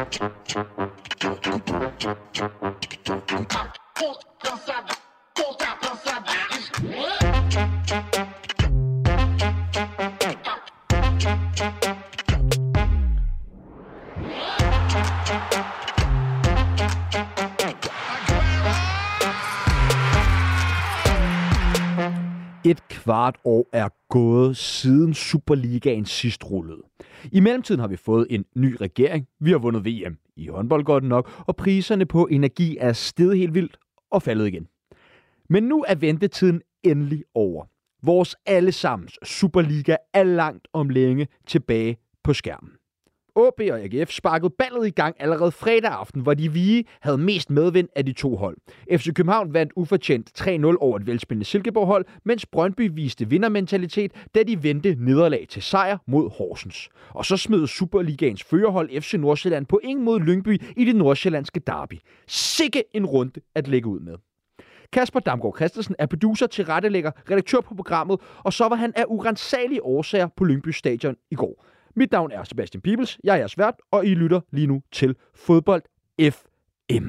Et kvart år er gået siden Superligaen sidst rullede. I mellemtiden har vi fået en ny regering, vi har vundet VM i håndbold godt nok, og priserne på energi er steget helt vildt og faldet igen. Men nu er ventetiden endelig over. Vores allesammens Superliga er langt om længe tilbage på skærmen. OB og AGF sparkede ballet i gang allerede fredag aften, hvor de vige havde mest medvind af de to hold. FC København vandt ufortjent 3-0 over et velspillende Silkeborg-hold, mens Brøndby viste vindermentalitet, da de vendte nederlag til sejr mod Horsens. Og så smed Superligaens førerhold FC Nordsjælland på ingen mod Lyngby i det nordsjællandske derby. Sikke en runde at lægge ud med. Kasper Damgaard Christensen er producer, til rettelægger, redaktør på programmet, og så var han af urensagelige årsager på Lyngby Stadion i går. Mit navn er Sebastian Pibels, jeg er jeres vært, og I lytter lige nu til Fodbold FM.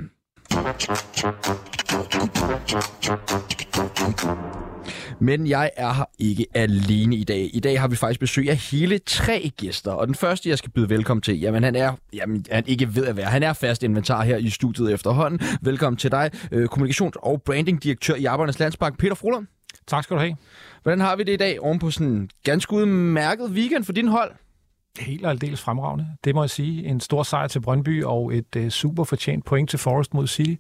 Men jeg er her ikke alene i dag. I dag har vi faktisk besøg af hele tre gæster, og den første, jeg skal byde velkommen til, jamen han er, jamen, han ikke ved at være, han er fast inventar her i studiet efterhånden. Velkommen til dig, øh, kommunikations- og brandingdirektør i Arbejdernes Landsbank, Peter Frohlund. Tak skal du have. Hvordan har vi det i dag oven på sådan en ganske udmærket weekend for din hold? Helt og aldeles fremragende. Det må jeg sige. En stor sejr til Brøndby og et øh, super fortjent point til Forest mod City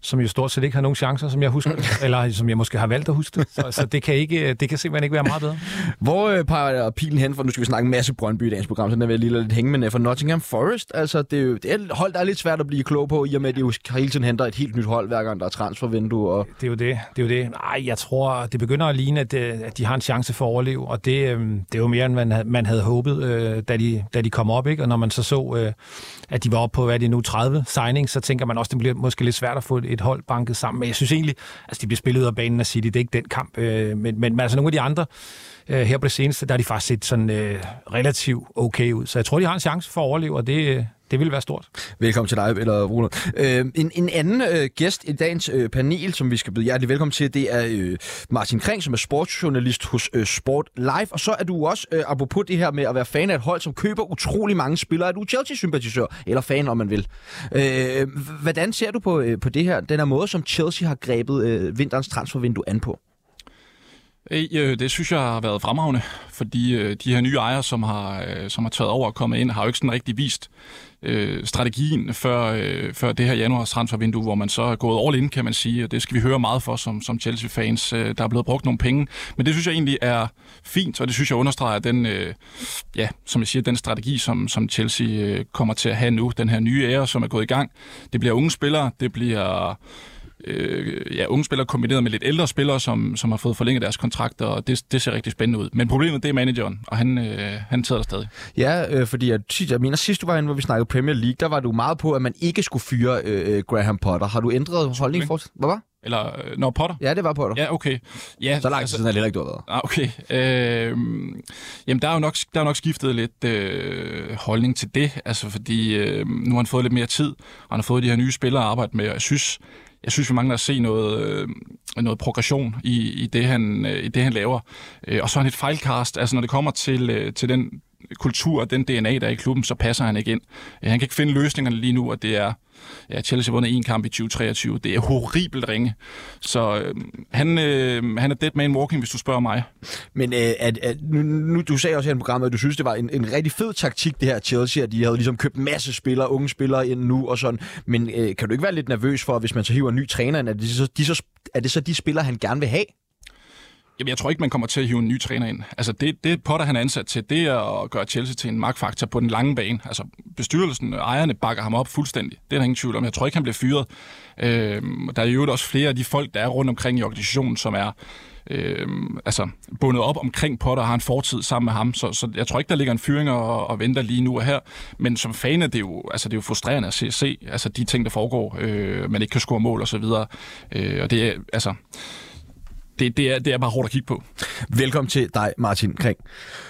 som jo stort set ikke har nogen chancer, som jeg husker eller som jeg måske har valgt at huske det. Så, så det, kan ikke, det kan simpelthen ikke være meget bedre. Hvor øh, peger pilen hen, for nu skal vi snakke en masse Brøndby i dagens program, så den er vel lige lidt hænge, men øh, for Nottingham Forest, altså det er jo det er et hold, der er lidt svært at blive klog på, i og med at de jo hele tiden henter et helt nyt hold, hver gang der er transfervindue. Og... Det er jo det, det er jo det. Nej, jeg tror, det begynder at ligne, at, øh, at de har en chance for at overleve, og det, øh, det er jo mere, end man, man havde håbet, øh, da, de, da de kom op, ikke? og når man så så, øh, at de var oppe på, hvad er det nu, 30 signings, så tænker man også, det bliver måske lidt svært at få et hold banket sammen. Men jeg synes egentlig, altså de bliver spillet ud af banen af City, det er ikke den kamp. Øh, men, men, men altså nogle af de andre øh, her på det seneste, der har de faktisk set sådan øh, relativt okay ud. Så jeg tror, de har en chance for at overleve, og det, øh, det vil være stort. Velkommen til dig, eller Rune. Øh, en, en anden øh, gæst i dagens øh, panel, som vi skal byde hjertelig velkommen til, det er øh, Martin Kring, som er sportsjournalist hos øh, Sport Live. Og så er du også, øh, apropos det her med at være fan af et hold, som køber utrolig mange spillere, er du Chelsea-sympatisør, eller fan, om man vil. Øh, hvordan ser du på, øh, på det her, den her måde, som Chelsea har grebet øh, vinterens transfervindue an på? Øh, det synes jeg har været fremragende, fordi øh, de her nye ejere, som har, øh, som har taget over og kommet ind, har jo ikke sådan rigtig vist øh, strategien før, øh, før det her januars transfervindue, hvor man så er gået all in, kan man sige, og det skal vi høre meget for som, som Chelsea-fans. Øh, der er blevet brugt nogle penge, men det synes jeg egentlig er fint, og det synes jeg understreger den, øh, ja, som jeg siger, den strategi, som, som Chelsea øh, kommer til at have nu, den her nye ære, som er gået i gang. Det bliver unge spillere, det bliver øh, ja, unge spillere kombineret med lidt ældre spillere, som, som har fået forlænget deres kontrakter, og det, det ser rigtig spændende ud. Men problemet, det er manageren, og han, øh, han tager der stadig. Ja, øh, fordi jeg, jeg mener, sidst du var inde, hvor vi snakkede Premier League, der var du meget på, at man ikke skulle fyre øh, Graham Potter. Har du ændret holdning for Hvad var? Eller, øh, når Potter? Ja, det var Potter. Ja, okay. Ja, så langt altså, siden er det ikke, du har været. Ah, okay. Øh, jamen, der er jo nok, der er nok skiftet lidt øh, holdning til det, altså fordi øh, nu har han fået lidt mere tid, og han har fået de her nye spillere at arbejde med, og jeg synes, jeg synes, vi mangler at se noget, øh, noget progression i, i, det, han, øh, i det, han laver. Øh, og så er han et fejlkast. Altså, når det kommer til, øh, til den kultur og den DNA, der er i klubben, så passer han ikke ind. Øh, han kan ikke finde løsningerne lige nu, og det er Ja, Chelsea har vundet en kamp i 2023. Det er horribelt ringe. Så øh, han, øh, han er dead man walking, hvis du spørger mig. Men øh, at, at, nu, nu, du sagde også her i programmet, at du synes, det var en, en rigtig fed taktik, det her Chelsea, at de havde ligesom købt masse spillere, unge spillere ind nu og sådan. Men øh, kan du ikke være lidt nervøs for, hvis man så hiver en ny træner ind, at det så, de så, er det så de spillere, han gerne vil have? Jamen, jeg tror ikke, man kommer til at hive en ny træner ind. Altså, det, det Potter, han er ansat til, det er at gøre Chelsea til en magtfaktor på den lange bane. Altså, bestyrelsen og ejerne bakker ham op fuldstændig. Det er der ingen tvivl om. Jeg tror ikke, han bliver fyret. Øh, der er jo også flere af de folk, der er rundt omkring i organisationen, som er øh, altså, bundet op omkring Potter og har en fortid sammen med ham. Så, så jeg tror ikke, der ligger en fyring og, og venter lige nu og her. Men som fan er det jo, altså, det er jo frustrerende at se, se altså, de ting, der foregår. Øh, man ikke kan score mål og så videre. Øh, og det er, altså det, det, er, det er bare hårdt at kigge på. Velkommen til dig, Martin Kring.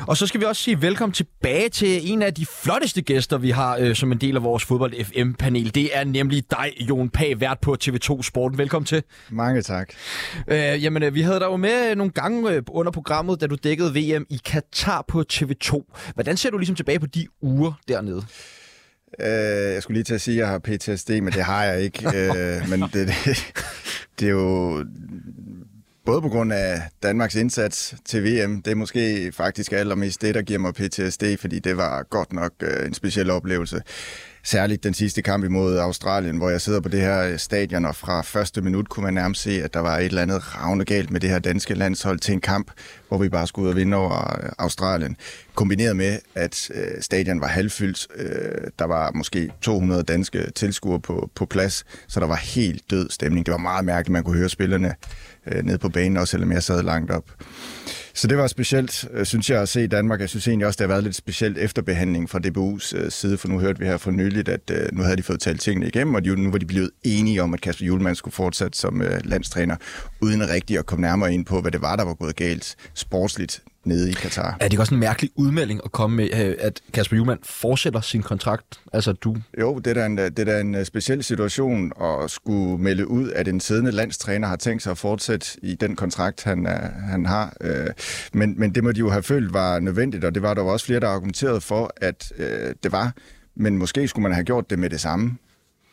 Og så skal vi også sige velkommen tilbage til en af de flotteste gæster, vi har øh, som en del af vores fodbold FM-panel. Det er nemlig dig, Jon Pag, vært på TV2 Sporten. Velkommen til. Mange tak. Øh, jamen, øh, vi havde dig jo med nogle gange øh, under programmet, da du dækkede VM i Katar på TV2. Hvordan ser du ligesom tilbage på de uger dernede? Øh, jeg skulle lige til at sige, at jeg har PTSD, men det har jeg ikke. øh, men det, det, det er jo både på grund af Danmarks indsats til VM. Det er måske faktisk allermest det, der giver mig PTSD, fordi det var godt nok øh, en speciel oplevelse. Særligt den sidste kamp imod Australien, hvor jeg sidder på det her stadion, og fra første minut kunne man nærmest se, at der var et eller andet ravne galt med det her danske landshold til en kamp, hvor vi bare skulle ud og vinde over øh, Australien. Kombineret med, at øh, stadion var halvfyldt. Øh, der var måske 200 danske tilskuere på, på plads, så der var helt død stemning. Det var meget mærkeligt, man kunne høre spillerne øh, ned på banen, også selvom jeg sad langt op. Så det var specielt, øh, synes jeg, at se i Danmark. Jeg synes egentlig også, det har været lidt specielt efterbehandling fra DBU's øh, side, for nu hørte vi her for nyligt, at øh, nu havde de fået talt tingene igennem, og nu var de blevet enige om, at Kasper Julemand skulle fortsætte som øh, landstræner, uden rigtig at komme nærmere ind på, hvad det var, der var gået galt sportsligt nede i Katar. Er det ikke også en mærkelig udmelding at komme med, øh, at Kasper Juhlmann fortsætter sin kontrakt? Altså du? Jo, det er, da en, det er da en øh, speciel situation at skulle melde ud, at en siddende landstræner har tænkt sig at fortsætte i den kontrakt, han, øh, han har. Men, men det må de jo have følt var nødvendigt, og det var der også flere, der argumenterede for, at det var. Men måske skulle man have gjort det med det samme.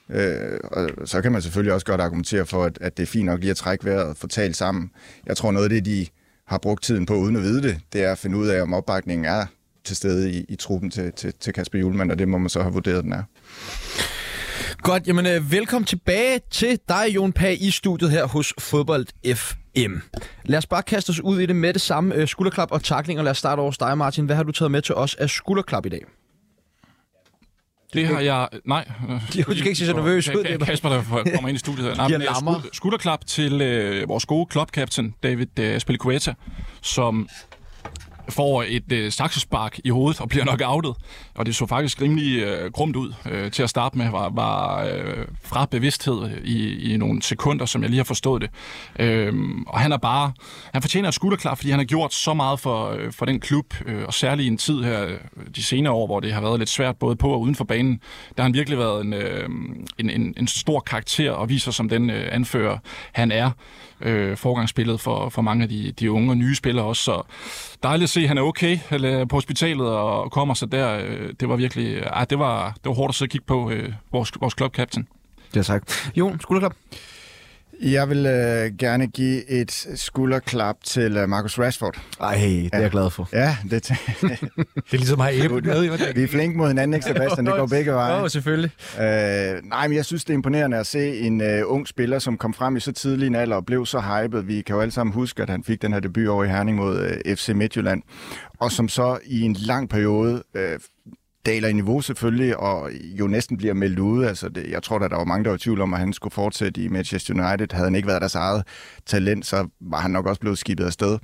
Øh, og så kan man selvfølgelig også godt argumentere for, at, at det er fint nok lige at trække vejret og få talt sammen. Jeg tror noget af det, de har brugt tiden på uden at vide det, det er at finde ud af, om opbakningen er til stede i, i truppen til, til, til Kasper Julemand, og det må man så have vurderet, den er. Godt, jamen øh, velkommen tilbage til dig, Jon Pag, i studiet her hos Fodbold FM. Lad os bare kaste os ud i det med det samme øh, skulderklap og takling, og lad os starte over dig, Martin. Hvad har du taget med til os af skulderklap i dag? Det har jeg... Nej. Du skal ikke se så nervøs ud. Det Kasper, der kommer ind i studiet. Nej, men skulderklap til øh, vores gode klubkapten, David øh, Spilicueta, som får et øh, saksespark i hovedet og bliver nok outet. Og det så faktisk rimelig øh, grumt ud øh, til at starte med. Var, var øh, fra bevidsthed i, i nogle sekunder, som jeg lige har forstået det. Øh, og han er bare... Han fortjener et skulderklap, fordi han har gjort så meget for, øh, for den klub. Øh, og særligt i en tid her, øh, de senere år, hvor det har været lidt svært både på og uden for banen. Der har han virkelig været en, øh, en, en, en stor karakter og viser som den øh, anfører, han er øh, forgangsspillet for, for mange af de, de unge og nye spillere også. Så dejligt at se, at han er okay eller på hospitalet og kommer sig der. Øh, det var virkelig, ah, det var, det var hårdt at sidde og kigge på øh, vores, vores klubkapten. Ja, tak. Jo, Jon, skulderklap. Jeg vil øh, gerne give et skulderklap til øh, Marcus Rashford. Ej, det er jeg glad for. Ja, det, det er ligesom at have æble med. Vi er flink mod hinanden, ikke Sebastian? Det går begge veje. Jo, selvfølgelig. Øh, nej, men jeg synes, det er imponerende at se en øh, ung spiller, som kom frem i så tidlig en alder og blev så hyped. Vi kan jo alle sammen huske, at han fik den her debut over i Herning mod øh, FC Midtjylland. Og som så i en lang periode øh, daler i niveau selvfølgelig, og jo næsten bliver meldt ud. Altså det, jeg tror, da, der var mange, der var i tvivl om, at han skulle fortsætte i Manchester United. Havde han ikke været deres eget talent, så var han nok også blevet skibet afsted.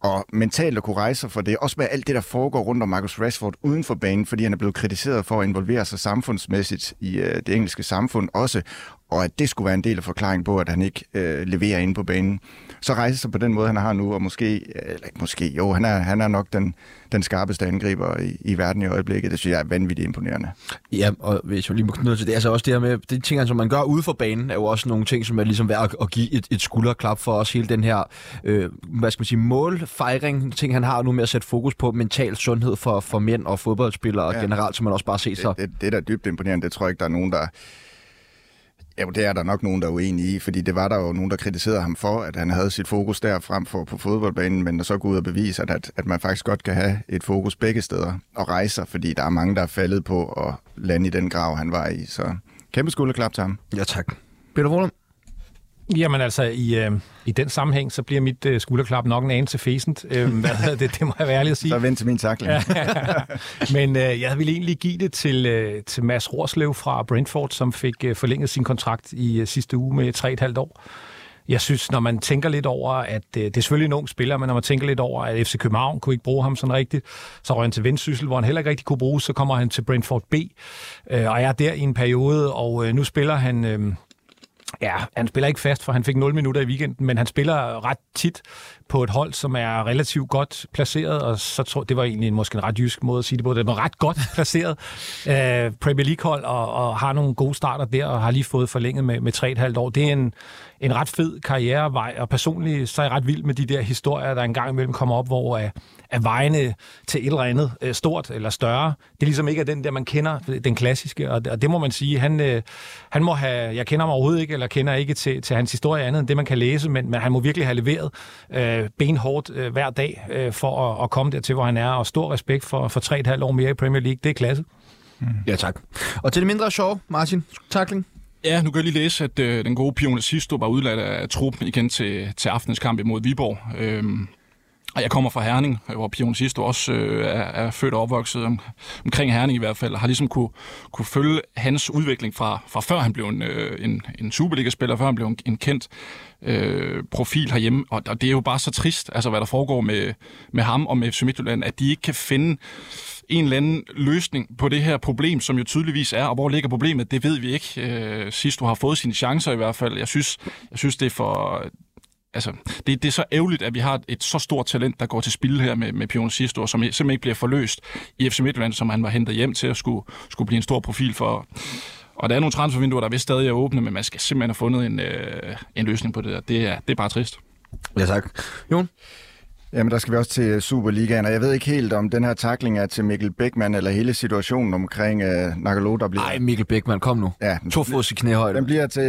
Og mentalt at kunne rejse for det, også med alt det, der foregår rundt om Marcus Rashford uden for banen, fordi han er blevet kritiseret for at involvere sig samfundsmæssigt i øh, det engelske samfund også, og at det skulle være en del af forklaringen på, at han ikke øh, leverer inde på banen. Så rejser sig på den måde, han har nu, og måske, eller måske, jo, han er, han er nok den, den skarpeste angriber i, i verden i øjeblikket. Det synes jeg er vanvittigt imponerende. Ja, og hvis jeg lige må knytte til det, altså også det her med, de ting, som man gør ude for banen, er jo også nogle ting, som er ligesom værd at give et, et skulderklap for os. Hele den her, øh, hvad skal man sige, målfejring, ting han har nu med at sætte fokus på mental sundhed for, for mænd og fodboldspillere ja. generelt, som man også bare ser sig. Det, det, det er da dybt imponerende. Det tror jeg ikke, der er nogen, der Ja, det er der nok nogen, der er uenige i, fordi det var der jo nogen, der kritiserede ham for, at han havde sit fokus der frem for på fodboldbanen, men så gå ud og bevise, at, at man faktisk godt kan have et fokus begge steder og rejse fordi der er mange, der er faldet på at lande i den grav, han var i. Så kæmpe skulderklap til ham. Ja, tak. Peter Wollum? Jamen altså, i, øh, i den sammenhæng, så bliver mit øh, skulderklap nok en anelse fæsent. Øh, hvad det, det må jeg være ærlig at sige. Så vent til min takling. Men øh, jeg vil egentlig give det til, øh, til Mads Rorslev fra Brentford, som fik øh, forlænget sin kontrakt i øh, sidste uge med 3,5 år. Jeg synes, når man tænker lidt over, at øh, det er selvfølgelig en ung spiller, men når man tænker lidt over, at FC København kunne ikke bruge ham sådan rigtigt, så røg han til Vendsyssel, hvor han heller ikke rigtig kunne bruge, så kommer han til Brentford B, øh, og er der i en periode, og øh, nu spiller han... Øh, Ja, han spiller ikke fast, for han fik 0 minutter i weekenden, men han spiller ret tit på et hold, som er relativt godt placeret, og så tror det var egentlig måske en ret jysk måde at sige det på. Det var ret godt placeret øh, Premier League-hold, og, og har nogle gode starter der, og har lige fået forlænget med, med 3,5 år. Det er en, en ret fed karrierevej, og personligt så er jeg ret vild med de der historier, der engang imellem kommer op, hvor at, er vejene til et eller andet øh, stort eller større. Det er ligesom ikke er den der, man kender, den klassiske, og det, og det må man sige, han, øh, han må have, jeg kender ham overhovedet ikke, eller kender ikke til, til hans historie andet end det, man kan læse, men, men han må virkelig have leveret øh, uh, benhårdt uh, hver dag uh, for at, at komme dertil, hvor han er, og stor respekt for, for 3,5 år mere i Premier League. Det er klasse. Mm. Ja, tak. Og til det mindre sjov, Martin, takling. Ja, nu kan jeg lige læse, at øh, den gode Pione Sisto var udladt af truppen igen til, til aftenens kamp imod Viborg. Øhm, og jeg kommer fra Herning, hvor Pion Sisto også øh, er, er født og opvokset om, omkring Herning i hvert fald, og har ligesom kunne, kunne følge hans udvikling fra, fra før han blev en, øh, en, en Superliga-spiller, før han blev en, en kendt øh, profil herhjemme. Og, og det er jo bare så trist, altså hvad der foregår med, med ham og med FC Midtjylland, at de ikke kan finde en eller anden løsning på det her problem, som jo tydeligvis er, og hvor ligger problemet, det ved vi ikke. Øh, sidst du har fået sine chancer i hvert fald. Jeg synes, jeg synes det er for altså, det, det er så ærgerligt, at vi har et så stort talent, der går til spil her med, med Pion Sisto, som simpelthen ikke bliver forløst i FC Midtjylland, som han var hentet hjem til at skulle, skulle blive en stor profil for. Og der er nogle transfervinduer, der vist stadig er åbne, men man skal simpelthen have fundet en, øh, en løsning på det der. Det er, det er bare trist. Ja, tak. Jon? Jamen, der skal vi også til Superligaen, og jeg ved ikke helt, om den her takling er til Mikkel Beckmann, eller hele situationen omkring uh, Nagalo, der bliver... Nej, Mikkel Beckmann, kom nu. Ja, to fods i knæhøjde. Den bliver til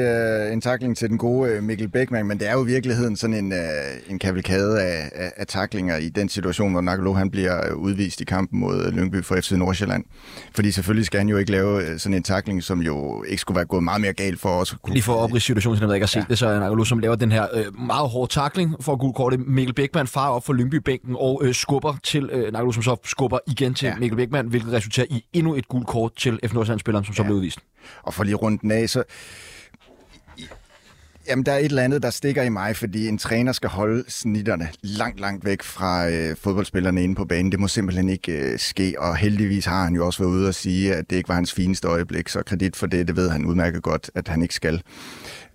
uh, en takling til den gode uh, Mikkel Beckmann, men det er jo i virkeligheden sådan en, uh, en kavalkade af, af, af taklinger i den situation, hvor Nagalo han bliver udvist i kampen mod Lyngby for FC Nordsjælland. Fordi selvfølgelig skal han jo ikke lave sådan en takling, som jo ikke skulle være gået meget mere galt for os. Lige for at oprige situationen, som jeg ikke har set ja. det, så er Nagalo, som laver den her uh, meget hårde takling for at kortet. Mikkel Beckmann far op for Lyngby-bænken og øh, skubber til øh, Nagalo, som så skubber igen til ja. Mikkel Beckmann, hvilket resulterer i endnu et gult kort til F. Nordsjælland-spilleren, som ja. så blev udvist. Og for lige rundt den af, så Jamen, der er et eller andet, der stikker i mig, fordi en træner skal holde snitterne langt, langt væk fra øh, fodboldspillerne inde på banen. Det må simpelthen ikke øh, ske, og heldigvis har han jo også været ude og sige, at det ikke var hans fineste øjeblik, så kredit for det, det ved han udmærket godt, at han ikke skal.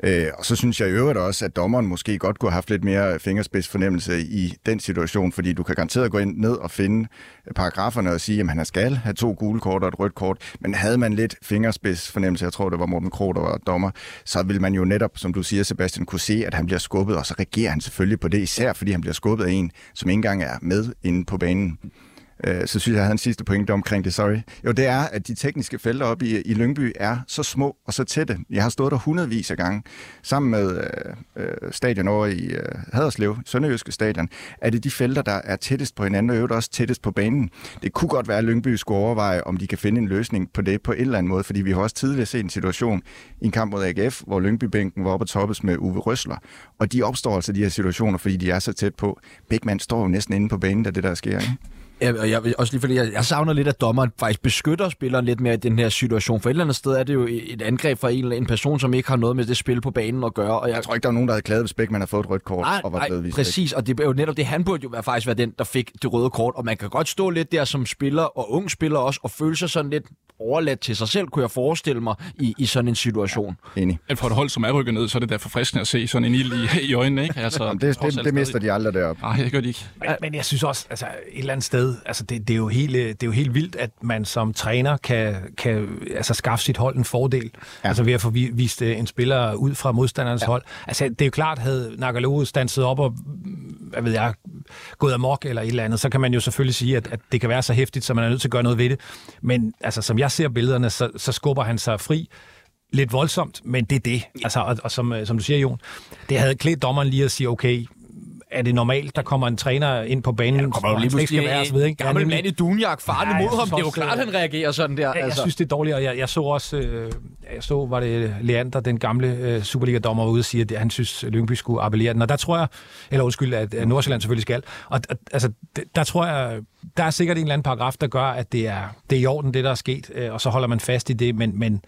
Øh, og så synes jeg i øvrigt også, at dommeren måske godt kunne have haft lidt mere fingerspidsfornemmelse i den situation, fordi du kan garanteret gå ind ned og finde paragraferne og sige, at han skal have to gule kort og et rødt kort, men havde man lidt fingerspidsfornemmelse, jeg tror det var Morten Kro, der var dommer, så vil man jo netop, som du siger Sebastian, kunne se, at han bliver skubbet, og så reagerer han selvfølgelig på det, især fordi han bliver skubbet af en, som ikke engang er med inde på banen øh, så synes jeg, jeg havde en sidste pointe omkring det, sorry. Jo, det er, at de tekniske felter oppe i, i Lyngby er så små og så tætte. Jeg har stået der hundredvis af gange, sammen med øh, øh, stadion over i øh, Haderslev, Sønderjyske stadion, er det de felter, der er tættest på hinanden, og øvrigt også tættest på banen. Det kunne godt være, at Lyngby skulle overveje, om de kan finde en løsning på det på en eller anden måde, fordi vi har også tidligere set en situation i en kamp mod AGF, hvor Lyngby-bænken var oppe og toppes med Uwe Røsler. Og de opstår altså de her situationer, fordi de er så tæt på. Bækman står jo næsten inde på banen, da det der sker. Ikke? Ja, og jeg, også lige fordi jeg, jeg savner lidt, at dommeren faktisk beskytter spilleren lidt mere i den her situation. For et eller andet sted er det jo et angreb fra en, en person, som ikke har noget med det spil på banen at gøre. Og jeg, jeg tror ikke, der er nogen, der havde klaget, hvis Bækman har fået et rødt kort nej, og var blevet vist. præcis. Og det er jo netop det, han burde jo være, faktisk være den, der fik det røde kort. Og man kan godt stå lidt der som spiller, og ung spiller også, og føle sig sådan lidt overladt til sig selv, kunne jeg forestille mig, i, i sådan en situation. Ja, enig. For et hold, som er rykket ned, så er det da forfriskende at se sådan en ild i, i øjnene, ikke? Altså, Jamen, det, det, det, mister de aldrig deroppe. Nej, det gør de ikke. Men, men jeg synes også, altså et eller andet sted, altså det, det, er jo helt, det er jo helt vildt, at man som træner kan, kan altså, skaffe sit hold en fordel. Ja. Altså ved at få vist øh, en spiller ud fra modstandernes ja. hold. Altså det er jo klart, havde Nagalo stanset op og, hvad ved jeg, gået amok eller et eller andet, så kan man jo selvfølgelig sige, at, at det kan være så hæftigt, så man er nødt til at gøre noget ved det. Men altså, som jeg ser billederne, så, så skubber han sig fri lidt voldsomt, men det er det. Altså, og, og som, som du siger, Jon, det havde klædt dommeren lige at sige, okay, er det normalt, der kommer en træner ind på banen, ja, kommer jo lige pludselig så ved, ikke? Gammel mand i dunjak, farlig mod ham, det er jo klart, han reagerer sådan der. Ja, jeg altså. synes, det er dårligt, og jeg, jeg så også, øh, jeg så, var det Leander, den gamle øh, Superliga-dommer, ude og sige, at han synes, Lyngby skulle appellere den, og der tror jeg, eller undskyld, at, at Nordsjælland selvfølgelig skal, og altså, der tror jeg, der er sikkert en eller anden paragraf, der gør, at det er, det er i orden, det der er sket, øh, og så holder man fast i det, men, men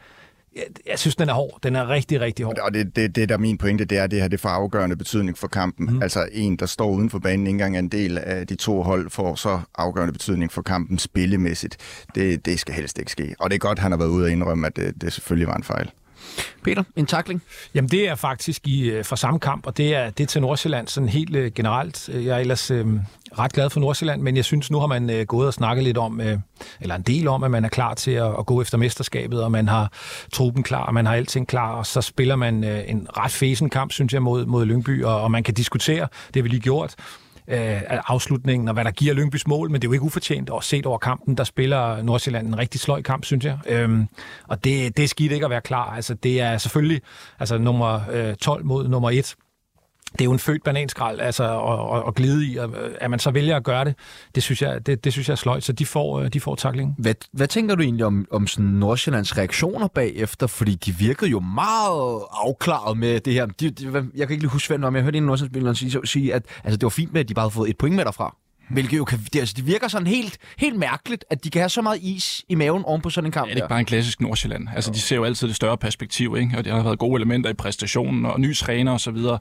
jeg, jeg synes, den er hård. Den er rigtig, rigtig hård. Og det, det, det der er min pointe, det er, at det her det får afgørende betydning for kampen. Mm. Altså en, der står uden for banen, ikke engang er en del af de to hold, får så afgørende betydning for kampen spillemæssigt. Det, det skal helst ikke ske. Og det er godt, han har været ude og indrømme, at det, det selvfølgelig var en fejl. Peter, en takling? Jamen det er faktisk i, øh, fra samme kamp, og det er, det er til Nordsjælland sådan helt øh, generelt. Øh, jeg er ellers øh, ret glad for Nordsjælland, men jeg synes, nu har man øh, gået og snakket lidt om, øh, eller en del om, at man er klar til at, at gå efter mesterskabet, og man har truppen klar, og man har alting klar, og så spiller man øh, en ret fesen kamp, synes jeg, mod, mod Lyngby, og, og man kan diskutere, det har vi lige gjort, øh, afslutningen, og hvad der giver Lyngbys mål, men det er jo ikke ufortjent, og set over kampen, der spiller Nordsjælland en rigtig sløj kamp, synes jeg. Øhm, og det, det er skidt ikke at være klar. Altså, det er selvfølgelig altså, nummer øh, 12 mod nummer 1 det er jo en født bananskrald, altså at, og, og glide i, og, at man så vælger at gøre det, det synes jeg, det, det synes jeg er sløjt, så de får, øh, de får takling. Hvad, hvad tænker du egentlig om, om sådan Nordsjællands reaktioner bagefter? Fordi de virkede jo meget afklaret med det her. De, de, jeg kan ikke lige huske, hvem om jeg hørte en Nordsjællandsspiller sige, sige, at altså, det var fint med, at de bare havde fået et point med derfra. Hvilket jo kan, det, altså, det virker sådan helt, helt mærkeligt, at de kan have så meget is i maven oven på sådan en kamp. Ja, det er ikke bare en klassisk Nordsjælland. Altså, de ser jo altid det større perspektiv, ikke? og der har været gode elementer i præstationen, og ny træner og så videre.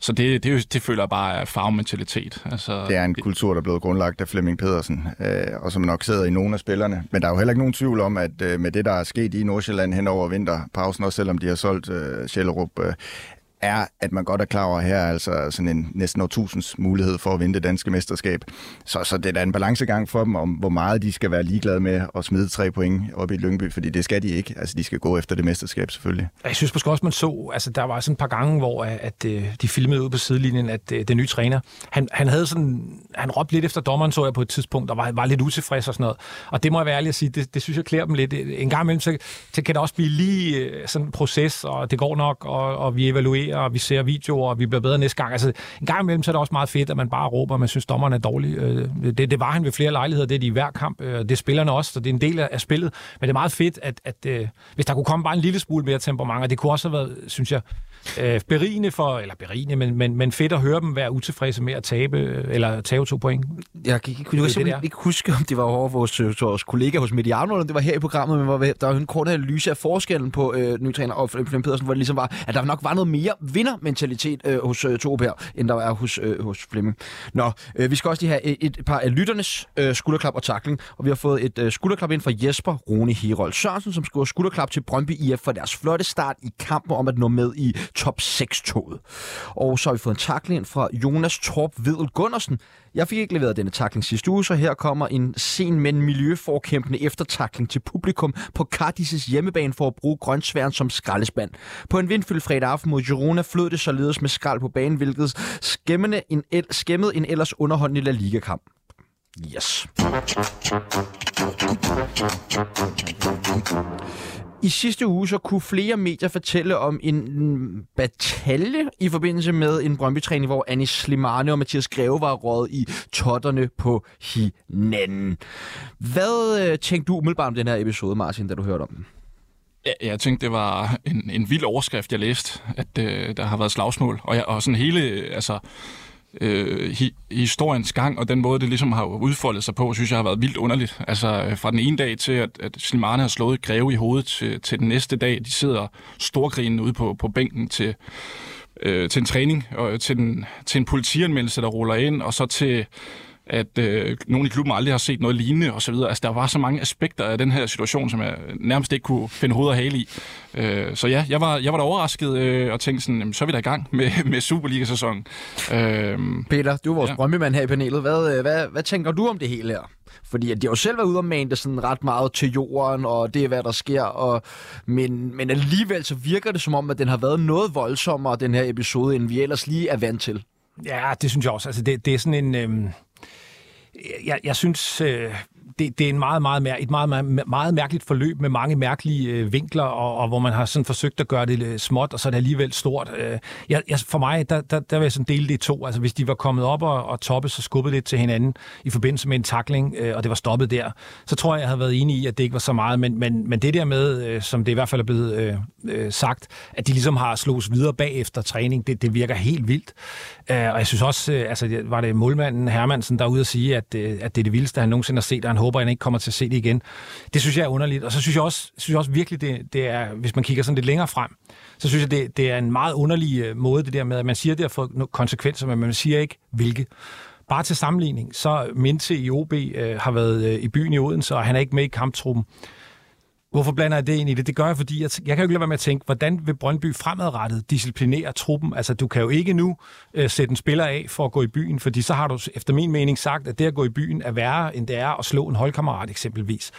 Så det, det, det føler jeg bare er farvementalitet. Altså, det er en kultur, der er blevet grundlagt af Flemming Pedersen, øh, og som nok sidder i nogle af spillerne. Men der er jo heller ikke nogen tvivl om, at øh, med det, der er sket i Nordsjælland hen over vinterpausen, også selvom de har solgt øh, Sjællerup, øh, er, at man godt er klar over her, altså sådan en næsten årtusinds mulighed for at vinde det danske mesterskab. Så, så det er da en balancegang for dem, om hvor meget de skal være ligeglade med at smide tre point op i Lyngby, fordi det skal de ikke. Altså, de skal gå efter det mesterskab, selvfølgelig. Jeg synes måske også, man så, altså der var sådan et par gange, hvor at, at øh, de filmede ud på sidelinjen, at øh, den nye træner, han, han havde sådan, han råbte lidt efter dommeren, så jeg på et tidspunkt, og var, var lidt utilfreds og sådan noget. Og det må jeg være ærlig at sige, det, det synes jeg klæder dem lidt. En gang imellem, så, så kan det også blive lige øh, sådan en proces, og det går nok, og, og vi evaluerer og vi ser videoer, og vi bliver bedre næste gang. Altså, en gang imellem så er det også meget fedt, at man bare råber, at man synes, dommeren er dårlig. Øh, det, det var han ved flere lejligheder, det er de i hver kamp. Øh, det er spillerne også, så det er en del af spillet. Men det er meget fedt, at, at hvis der kunne komme bare en lille smule mere temperament, og det kunne også have været, synes jeg, berigende for, eller berigende, men, men, men fedt at høre dem være utilfredse med at tabe, eller tage to point. Jeg kan, ikke, jeg kan ikke huske, om det var over vores, vores kollega hos Mediano, eller det var her i programmet, men hvor der var en kort analyse af forskellen på øh, ny træner og Flemming Pedersen, hvor det ligesom var, at der nok var noget mere vindermentalitet øh, hos øh, Torup her, end der er hos, øh, hos Flemming. Nå, øh, vi skal også lige have et, et par af lytternes øh, skulderklap og takling, og vi har fået et øh, skulderklap ind fra Jesper Rune Herold Sørensen, som scorer skulderklap til Brøndby IF for deres flotte start i kampen om at nå med i top 6-toget. Og så har vi fået en takling ind fra Jonas Torp Vedel Gundersen. Jeg fik ikke leveret denne takling sidste uge, så her kommer en sen, men miljøforkæmpende eftertakling til publikum på Cardis' hjemmebane for at bruge grøntsværen som skraldespand. På en vindfyldt fredag aften mod Girona flød det således med skrald på banen, hvilket skæmmede en, el- skæmmede en ellers underholdende La Liga-kamp. Yes. I sidste uge så kunne flere medier fortælle om en batalje i forbindelse med en Brøndby-træning, hvor Anis Slimane og Mathias Greve var råd i totterne på hinanden. Hvad øh, tænkte du umiddelbart om den her episode, Martin, da du hørte om den? Ja, jeg tænkte, det var en, en vild overskrift, jeg læste, at øh, der har været slagsmål. Og, jeg, og sådan hele, øh, altså, øh, hi, historiens gang, og den måde, det ligesom har udfoldet sig på, synes jeg har været vildt underligt. Altså øh, fra den ene dag til, at, at Slimane har slået Greve i hovedet, til, til den næste dag, de sidder storgrinende ude på, på bænken til, øh, til en træning, og til, den, til en politianmeldelse, der ruller ind, og så til at øh, nogen i klubben aldrig har set noget lignende osv. Altså, der var så mange aspekter af den her situation, som jeg nærmest ikke kunne finde hoved og hale i. Øh, så ja, jeg var, jeg var da overrasket øh, og tænkte sådan, jamen, så er vi da i gang med, med Superliga-sæsonen. Øh, Peter, du er vores ja. brøndby her i panelet. Hvad, øh, hvad, hvad tænker du om det hele her? Fordi at de har jo selv været ude og mane det sådan ret meget til jorden, og det er, hvad der sker. Og, men, men alligevel så virker det som om, at den har været noget voldsommere, den her episode, end vi ellers lige er vant til. Ja, det synes jeg også. Altså, det, det er sådan en... Øhm jeg, jeg synes, øh, det, det er en meget, meget, et meget, meget, meget mærkeligt forløb med mange mærkelige øh, vinkler, og, og hvor man har sådan forsøgt at gøre det øh, småt, og så er det alligevel stort. Øh, jeg, jeg, for mig, der, der, der vil jeg sådan dele det i to. Altså, hvis de var kommet op og, og toppet, så skubbet lidt til hinanden i forbindelse med en takling, øh, og det var stoppet der, så tror jeg, jeg havde været enig i, at det ikke var så meget. Men, men, men det der med, øh, som det i hvert fald er blevet øh, øh, sagt, at de ligesom har slået videre bagefter træning, det, det virker helt vildt. Øh, og jeg synes også, øh, altså var det målmanden Hermansen, der er ude at sige, at, øh, at det er det vildeste, han nogensinde har set, og han håber, at han ikke kommer til at se det igen. Det synes jeg er underligt. Og så synes jeg også, synes jeg også virkelig, det, det er, hvis man kigger sådan lidt længere frem, så synes jeg, det, det er en meget underlig øh, måde, det der med, at man siger, at det har fået konsekvenser, men man siger ikke, hvilke. Bare til sammenligning, så Minte i OB øh, har været øh, i byen i Odense, og han er ikke med i kamptruppen. Hvorfor blander jeg det ind i det? Det gør jeg, fordi jeg, jeg kan jo ikke lade være med at tænke, hvordan vil Brøndby fremadrettet disciplinere truppen? Altså, du kan jo ikke nu øh, sætte en spiller af for at gå i byen, fordi så har du efter min mening sagt, at det at gå i byen er værre, end det er at slå en holdkammerat eksempelvis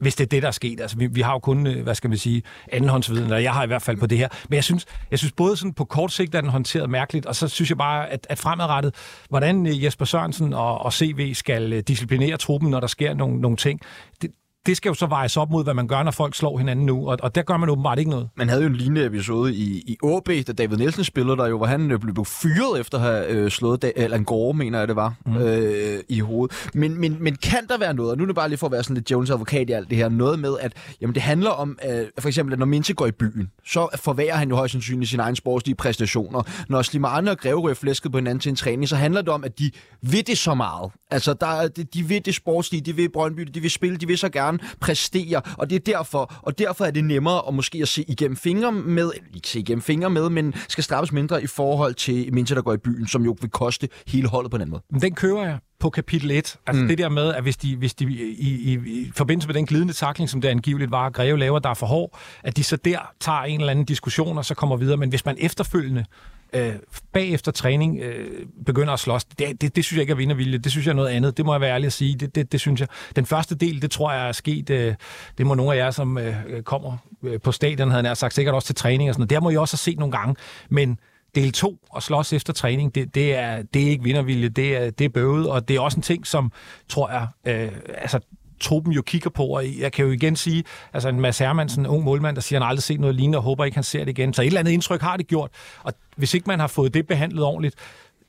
hvis det er det, der er sket. Altså, vi, vi har jo kun, øh, hvad skal man sige, andenhåndsviden, eller jeg har i hvert fald på det her. Men jeg synes, jeg synes både sådan på kort sigt er den håndteret mærkeligt, og så synes jeg bare, at, at fremadrettet, hvordan øh, Jesper Sørensen og, og CV skal øh, disciplinere truppen, når der sker nogle, nogle ting, det, det skal jo så vejes op mod, hvad man gør, når folk slår hinanden nu, og, og der gør man åbenbart ikke noget. Man havde jo en lignende episode i, i AB, da David Nielsen spillede der jo, hvor han øh, blev fyret efter at have øh, slået da, Alan Gore, mener jeg det var, mm. øh, i hovedet. Men, men, men kan der være noget, og nu er det bare lige for at være sådan lidt Jones advokat i alt det her, noget med, at jamen, det handler om, øh, for eksempel, at når Mince går i byen, så forværer han jo højst sandsynligt sine egne sportslige præstationer. Når Slimane og Greve flæsket på hinanden til en træning, så handler det om, at de ved det så meget. Altså, der, de, de ved det sportslige, de vil Brøndby, de vil spille, de vil så gerne præstere, og det er derfor, og derfor er det nemmere at måske at se igennem fingre med, ikke se igennem fingre med, men skal straffes mindre i forhold til Minter, der går i byen, som jo vil koste hele holdet på en anden måde. Den kører jeg på kapitel 1. Altså mm. det der med, at hvis de, hvis de i, i, i forbindelse med den glidende takling, som det angiveligt var, Greve laver, der er for hård, at de så der tager en eller anden diskussion, og så kommer videre. Men hvis man efterfølgende øh, bagefter træning øh, begynder at slås, det, det, det synes jeg ikke er vindervilje. Det synes jeg er noget andet. Det må jeg være ærlig at sige. Det, det, det synes jeg. Den første del, det tror jeg er sket. Øh, det må nogle af jer, som øh, kommer øh, på stadion, havde jeg sagt, sikkert også til træning og sådan noget. Der må jeg også have set nogle gange. Men del 2 og slås efter træning, det, det, er, det er ikke vindervilje, det er, det er bøvet, og det er også en ting, som, tror jeg, øh, altså truppen jo kigger på, og jeg kan jo igen sige, altså en Mads Hermansen, en ung målmand, der siger, han aldrig set noget lignende, og håber ikke, han ser det igen. Så et eller andet indtryk har det gjort, og hvis ikke man har fået det behandlet ordentligt,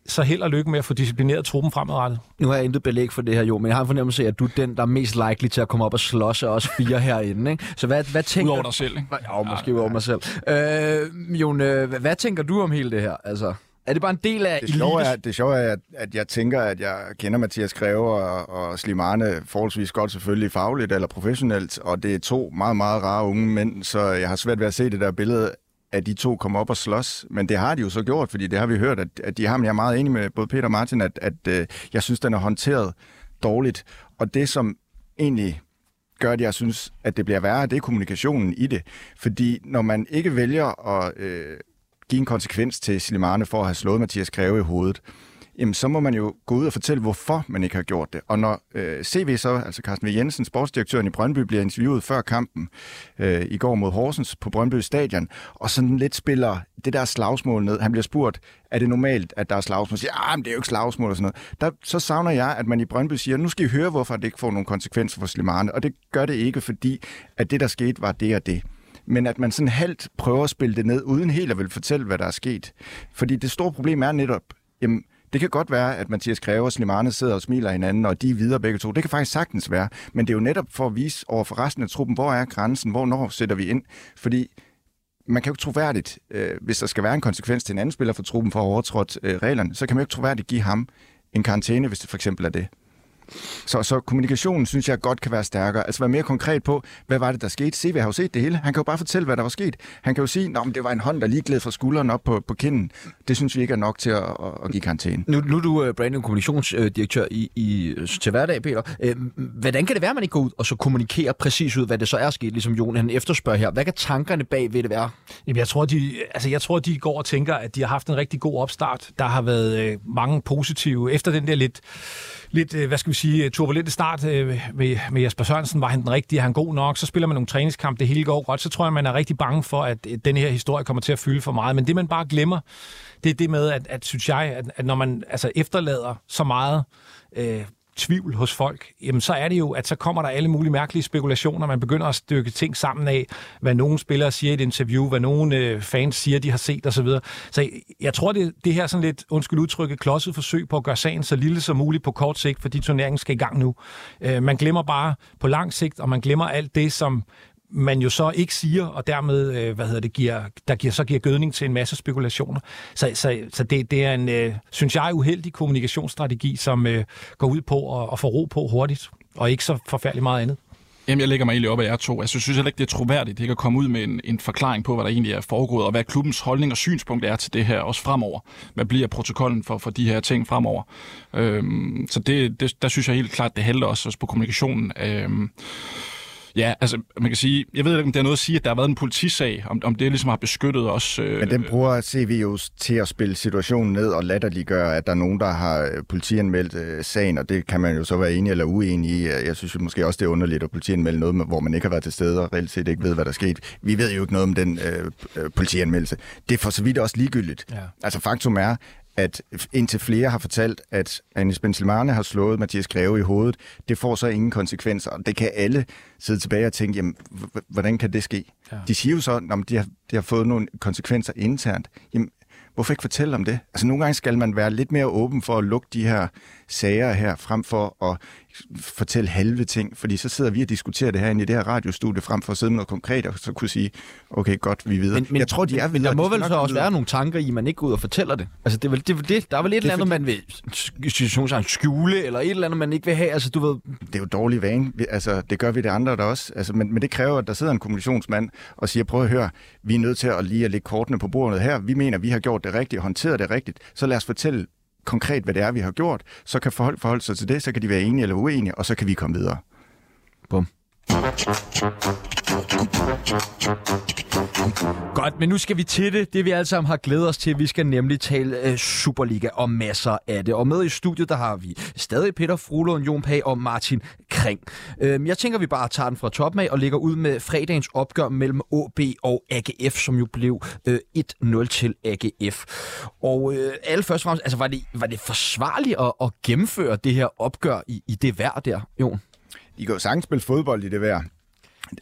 så held og lykke med at få disciplineret truppen fremadrettet. Nu har jeg intet belæg for det her, jo, men jeg har en fornemmelse af, at du er den, der er mest likely til at komme op og slås af os fire herinde. Ikke? Så hvad, hvad tænker... Udover dig selv, ikke? Ja, måske ja, udover mig selv. Øh, Jon, øh, hvad tænker du om hele det her? Altså... Er det bare en del af det sjove er, det sjove er, at, at jeg tænker, at jeg kender Mathias Greve og, og Slimane forholdsvis godt selvfølgelig fagligt eller professionelt, og det er to meget, meget rare unge mænd, så jeg har svært ved at se det der billede at de to kommer op og slås. Men det har de jo så gjort, fordi det har vi hørt, at, at de har, men jeg er meget enig med både Peter og Martin, at, at at øh, jeg synes, den er håndteret dårligt. Og det, som egentlig gør, at jeg synes, at det bliver værre, det er kommunikationen i det. Fordi når man ikke vælger at øh, give en konsekvens til Silimane for at have slået Mathias Greve i hovedet, jamen så må man jo gå ud og fortælle, hvorfor man ikke har gjort det. Og når øh, CV så, altså Carsten V. Jensen, sportsdirektøren i Brøndby, bliver interviewet før kampen øh, i går mod Horsens på Brøndby Stadion, og sådan lidt spiller det der slagsmål ned. Han bliver spurgt, er det normalt, at der er slagsmål? Så siger, ah, men det er jo ikke slagsmål og sådan noget. Der, så savner jeg, at man i Brøndby siger, nu skal I høre, hvorfor det ikke får nogen konsekvenser for Slimane. Og det gør det ikke, fordi at det, der skete, var det og det men at man sådan halvt prøver at spille det ned, uden helt at vil fortælle, hvad der er sket. Fordi det store problem er netop, jamen, det kan godt være, at Mathias Greve og Slimane sidder og smiler hinanden, og de er videre begge to. Det kan faktisk sagtens være. Men det er jo netop for at vise over for resten af truppen, hvor er grænsen, hvornår sætter vi ind. Fordi man kan jo ikke troværdigt, øh, hvis der skal være en konsekvens til en anden spiller for truppen for at overtrådt øh, reglerne, så kan man jo ikke troværdigt give ham en karantæne, hvis det for eksempel er det. Så, så kommunikationen synes jeg godt kan være stærkere. Altså være mere konkret på, hvad var det, der skete. CV har jo set det hele. Han kan jo bare fortælle, hvad der var sket. Han kan jo sige, at det var en hånd, der lige gled fra skulderen op på, på kinden. Det synes vi ikke er nok til at, at, give karantæne. Nu, nu er du uh, brand- og kommunikationsdirektør i, i, til hverdag, Peter. Uh, hvordan kan det være, at man ikke går ud og så kommunikerer præcis ud, hvad det så er sket, ligesom Jon han efterspørger her? Hvad kan tankerne bag ved det være? Jamen, jeg tror, de, altså, jeg tror, de går og tænker, at de har haft en rigtig god opstart. Der har været øh, mange positive, efter den der lidt lidt, øh, hvad skal vi sige, øh, turbulente start øh, med, med Jesper Sørensen. Var han den rigtige? Er han god nok? Så spiller man nogle træningskampe, det hele går godt. Så tror jeg, man er rigtig bange for, at øh, den her historie kommer til at fylde for meget. Men det, man bare glemmer, det er det med, at, at synes jeg, at, at når man altså, efterlader så meget øh, tvivl hos folk, jamen så er det jo, at så kommer der alle mulige mærkelige spekulationer. Man begynder at stykke ting sammen af, hvad nogle spillere siger i et interview, hvad nogle øh, fans siger, de har set osv. Så, så jeg tror, det, det her sådan lidt, undskyld udtrykket, klodset forsøg på at gøre sagen så lille som muligt på kort sigt, fordi turneringen skal i gang nu. Øh, man glemmer bare på lang sigt, og man glemmer alt det, som man jo så ikke siger, og dermed, øh, hvad hedder det, giver, der giver, så giver gødning til en masse spekulationer. Så, så, så det, det er en, øh, synes jeg, uheldig kommunikationsstrategi, som øh, går ud på at, at få ro på hurtigt, og ikke så forfærdeligt meget andet. Jamen, jeg lægger mig egentlig op af jer to. Altså, jeg synes heller ikke, det er troværdigt ikke at komme ud med en, en forklaring på, hvad der egentlig er foregået, og hvad klubbens holdning og synspunkt er til det her, også fremover. Hvad bliver protokollen for, for de her ting fremover? Øhm, så det, det, der synes jeg helt klart, det handler også, også på kommunikationen. Øhm, Ja, altså man kan sige, jeg ved ikke, om det er noget at sige, at der har været en politisag, om, om det ligesom har beskyttet os. Øh, Men den bruger CV jo til at spille situationen ned og latterliggøre, at der er nogen, der har øh, politianmeldt øh, sagen, og det kan man jo så være enig eller uenig i. Jeg synes jo måske også, det er underligt at politianmelde noget, hvor man ikke har været til stede og reelt set ikke ved, hvad der er sket. Vi ved jo ikke noget om den øh, øh politianmeldelse. Det er for så vidt også ligegyldigt. Ja. Altså faktum er, at indtil flere har fortalt, at Anis Benzelmane har slået Mathias Greve i hovedet, det får så ingen konsekvenser. Det kan alle sidde tilbage og tænke, jamen, hvordan kan det ske? Ja. De siger jo så, at de har, de har fået nogle konsekvenser internt. Jamen, hvorfor ikke fortælle om det? Altså nogle gange skal man være lidt mere åben for at lukke de her sager her, frem for at fortælle halve ting, fordi så sidder vi og diskuterer det her i det her radiostudie, frem for at sidde med noget konkret og så kunne sige, okay, godt, vi videre. Men, men, jeg tror, de er videre. Der må vel så også være nogle tanker i, man ikke går ud og fortæller det. Altså, det er vel, det, det, der er vel et eller andet, man vil skjule, eller et eller andet, man ikke vil have. Altså, du ved... Det er jo dårlig vane. Altså, det gør vi det andre der også. Altså, men, men det kræver, at der sidder en kommunikationsmand og siger, prøv at høre, vi er nødt til at lige at lægge kortene på bordet her. Vi mener, vi har gjort det rigtigt, håndteret det rigtigt. Så lad os fortælle konkret, hvad det er, vi har gjort. Så kan folk forholde sig til det, så kan de være enige eller uenige, og så kan vi komme videre. Bum. Godt, men nu skal vi til det. Det vi alle sammen har glædet os til. Vi skal nemlig tale øh, Superliga og masser af det. Og med i studiet, der har vi stadig Peter Frulund, Jon Pag og Martin Kring. Øhm, jeg tænker, vi bare tager den fra toppen af og lægger ud med fredagens opgør mellem AB og AGF, som jo blev øh, 1-0 til AGF. Og øh, alle først og fremmest, altså var det, var det forsvarligt at, at gennemføre det her opgør i, i det vejr der, Jon? I kan jo sagtens spille fodbold i det vejr.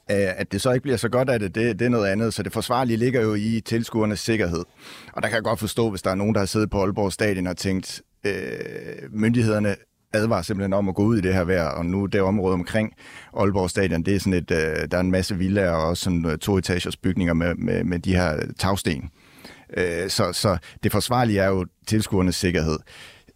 At det så ikke bliver så godt af det, det, det er noget andet. Så det forsvarlige ligger jo i tilskuernes sikkerhed. Og der kan jeg godt forstå, hvis der er nogen, der har siddet på Aalborg Stadion og tænkt, øh, myndighederne advarer simpelthen om at gå ud i det her vejr, og nu det område omkring Aalborg Stadion, det er sådan et, øh, der er en masse villaer og også sådan øh, to etagers bygninger med, med, med de her tagsten. Øh, så, så det forsvarlige er jo tilskuernes sikkerhed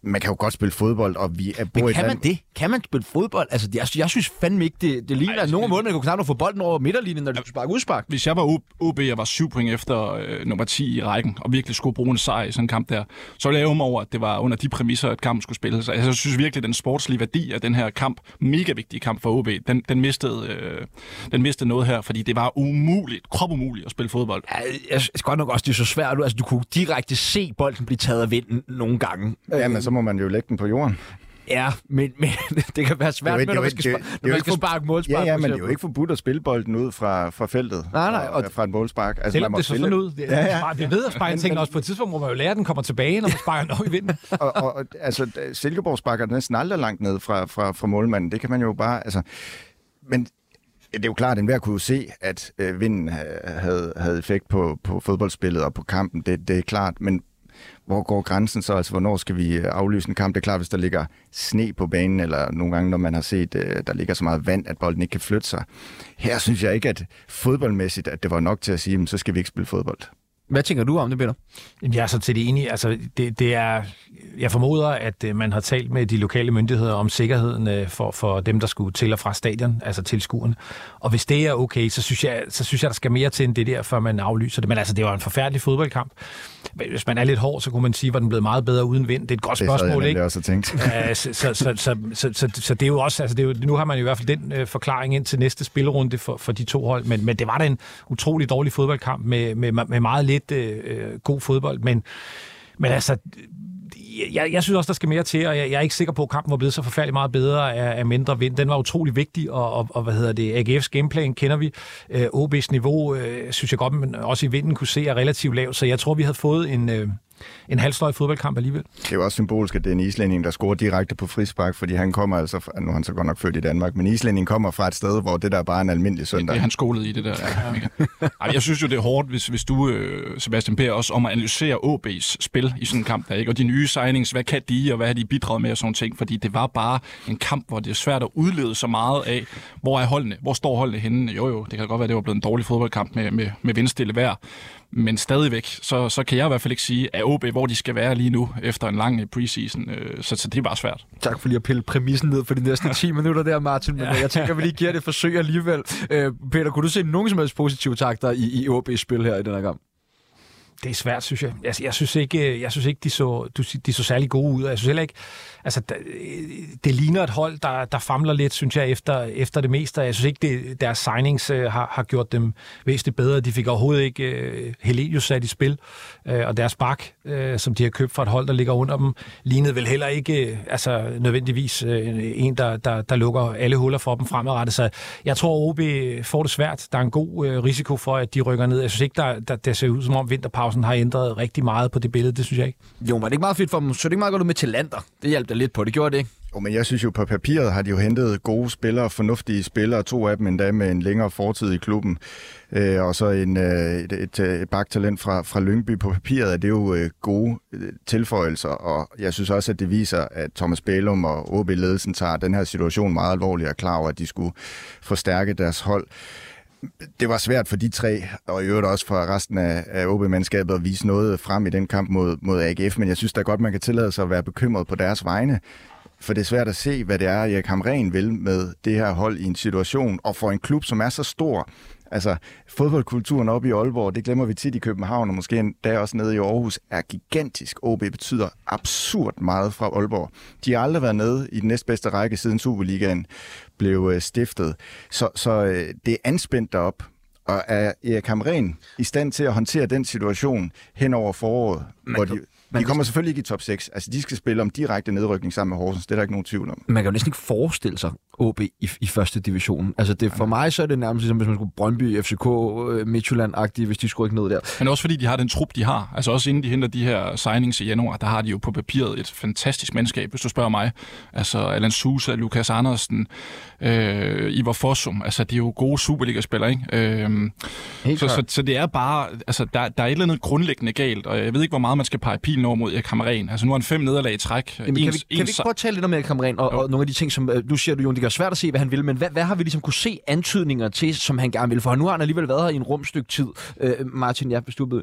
man kan jo godt spille fodbold, og vi er Men kan man det? Kan man spille fodbold? Altså, jeg, jeg synes fandme ikke, det, det ligner, Ej, at nogen måde, man kunne knap få bolden over midterlinjen, når du sparker udspark. Hvis jeg var OB og var syv point efter øh, nummer 10 i rækken, og virkelig skulle bruge en sejr i sådan en kamp der, så ville jeg mig over, at det var under de præmisser, at kampen skulle spilles. Altså, jeg synes virkelig, at den sportslige værdi af den her kamp, mega vigtig kamp for OB, den, den, mistede, øh, den mistede noget her, fordi det var umuligt, krop umuligt at spille fodbold. Ja, jeg synes godt nok også, det er så svært. Altså, du kunne direkte se bolden blive taget af vinden nogle gange. Ja, men så må man jo lægge den på jorden. Ja, men, men det kan være svært, det jo, når man skal, det, når man skal sparke målspark. Ja, ja, men det er jo ikke forbudt at spille bolden ud fra, fra feltet. Nej, nej. Og, fra et målspark. Altså, man må det så sådan ud. Det, ja, ja. Vi ved at sparke tingene også på et tidspunkt, hvor man jo lærer, at den kommer tilbage, når man sparker over i vinden. og, og, altså, Silkeborg sparker næsten aldrig langt ned fra, fra, fra målmanden. Det kan man jo bare... Altså, men det er jo klart, at enhver kunne se, at øh, vinden havde, havde effekt på, på fodboldspillet og på kampen. Det, det er klart, men hvor går grænsen så? Altså, hvornår skal vi øh, aflyse en kamp? Det er klart, hvis der ligger sne på banen, eller nogle gange, når man har set, øh, der ligger så meget vand, at bolden ikke kan flytte sig. Her synes jeg ikke, at fodboldmæssigt, at det var nok til at sige, så skal vi ikke spille fodbold. Hvad tænker du om det, Peter? Jeg er så til enig. Altså, det, det er, jeg formoder, at øh, man har talt med de lokale myndigheder om sikkerheden for, for dem, der skulle til og fra stadion, altså tilskuerne. Og hvis det er okay, så synes, jeg, så synes jeg, der skal mere til end det der, før man aflyser det. Men altså, det var en forfærdelig fodboldkamp. Hvis man er lidt hård, så kunne man sige, var den blevet meget bedre uden vind. Det er et godt det spørgsmål, jeg ikke? også tænkt. så, så, så, så, så, så, så, det er jo også, altså det er jo, nu har man i hvert fald den øh, forklaring ind til næste spillerunde for, for de to hold, men, men det var da en utrolig dårlig fodboldkamp med, med, med meget lidt øh, øh, god fodbold, men, men altså, jeg, jeg synes også, der skal mere til, og jeg, jeg er ikke sikker på, at kampen var blevet så forfærdeligt meget bedre af, af mindre vind. Den var utrolig vigtig, og, og, og hvad hedder det, AGF's gameplan kender vi. Øh, OB's niveau, øh, synes jeg godt, men også i vinden kunne se er relativt lavt, så jeg tror, vi havde fået en... Øh, en halvsløj fodboldkamp alligevel. Det er jo også symbolisk, at det er en islænding, der scorer direkte på frispark, fordi han kommer altså, fra, nu er han så godt nok født i Danmark, men islænding kommer fra et sted, hvor det der er bare en almindelig søndag. Det er han skolet i, det der. Ja. Ej, jeg synes jo, det er hårdt, hvis, hvis du, øh, Sebastian Per, også om at analysere OB's spil i sådan en kamp der, ikke? og de nye signings, hvad kan de, og hvad har de bidraget med og sådan ting, fordi det var bare en kamp, hvor det er svært at udlede så meget af, hvor er holdene, hvor står holdene henne. Jo jo, det kan godt være, det var blevet en dårlig fodboldkamp med, med, med vindstille vejr, men stadigvæk, så, så kan jeg i hvert fald ikke sige, at OB, hvor de skal være lige nu, efter en lang preseason. Øh, så, så det er bare svært. Tak for lige at pille præmissen ned for de næste 10 minutter der, Martin. Men ja. jeg tænker, at vi lige giver det et forsøg alligevel. Øh, Peter, kunne du se nogen som helst positive takter i, i OB's spil her i den her kamp? Det er svært, synes jeg. Jeg, jeg synes ikke, øh, jeg synes ikke de, så, de så særlig gode ud. Jeg synes heller ikke, altså, øh, det ligner et hold, der, der famler lidt, synes jeg, efter, efter det meste. Jeg synes ikke, det, deres signings øh, har, har gjort dem væsentligt bedre. De fik overhovedet ikke uh, Helenius sat i spil, uh, og deres bak, uh, som de har købt fra et hold, der ligger under dem, lignede vel heller ikke uh, altså, nødvendigvis uh, en, der, der, der lukker alle huller for dem fremadrettet. Så jeg tror, OB får det svært. Der er en god uh, risiko for, at de rykker ned. Jeg synes ikke, der, der, der ser ud som om vinterpausen har ændret rigtig meget på det billede. Det synes jeg ikke. Jo, var det ikke meget fedt for dem? Så det ikke meget godt med til lander. Det hjalp da lidt på. Det gjorde det ikke? Jo, men jeg synes jo, på papiret har de jo hentet gode spillere, fornuftige spillere, to af dem endda med en længere fortid i klubben. Øh, og så en, øh, et, et, et baktalent fra, fra Lyngby på papiret, er det jo øh, gode øh, tilføjelser, og jeg synes også, at det viser, at Thomas Bælum og OB-ledelsen tager den her situation meget alvorligt og er klar over, at de skulle forstærke deres hold det var svært for de tre, og i øvrigt også for resten af, af OB-mandskabet at vise noget frem i den kamp mod, mod AGF, men jeg synes da godt, man kan tillade sig at være bekymret på deres vegne, for det er svært at se, hvad det er, Erik Hamren vil med det her hold i en situation, og for en klub, som er så stor, Altså, fodboldkulturen oppe i Aalborg, det glemmer vi tit i København, og måske endda også nede i Aarhus, er gigantisk. OB betyder absurd meget fra Aalborg. De har aldrig været nede i den næstbedste række, siden Superligaen blev øh, stiftet. Så, så øh, det er anspændt derop. Og er Erik Hamren i stand til at håndtere den situation hen over foråret, Man hvor de, de kommer selvfølgelig ikke i top 6. Altså, de skal spille om direkte nedrykning sammen med Horsens. Det er der ikke nogen tvivl om. Man kan jo næsten ikke forestille sig OB i, i første division. Altså, det, for mig så er det nærmest ligesom, hvis man skulle Brøndby, FCK, øh, Midtjylland-agtigt, hvis de skulle ikke ned der. Men også fordi de har den trup, de har. Altså også inden de henter de her signings i januar, der har de jo på papiret et fantastisk mandskab, hvis du spørger mig. Altså, Alan Sousa, Lukas Andersen, øh, Ivar Fossum. Altså, de er jo gode Superliga-spillere, ikke? Øh, så, så, så, det er bare, altså, der, der er et eller andet grundlæggende galt, og jeg ved ikke, hvor meget man skal pege pilen over mod Erik Kameren. Altså, nu har han fem nederlag i træk. Jamen, ens, kan, vi, kan vi ikke prøve at tale lidt om Erik Kameren og, og, nogle af de ting, som øh, du siger, du, Jon, det er svært at se, hvad han vil, men hvad, hvad har vi ligesom kunne se antydninger til, som han gerne vil? For nu har han alligevel været her i en rumstykke tid. Øh, Martin, jeg bestuppet.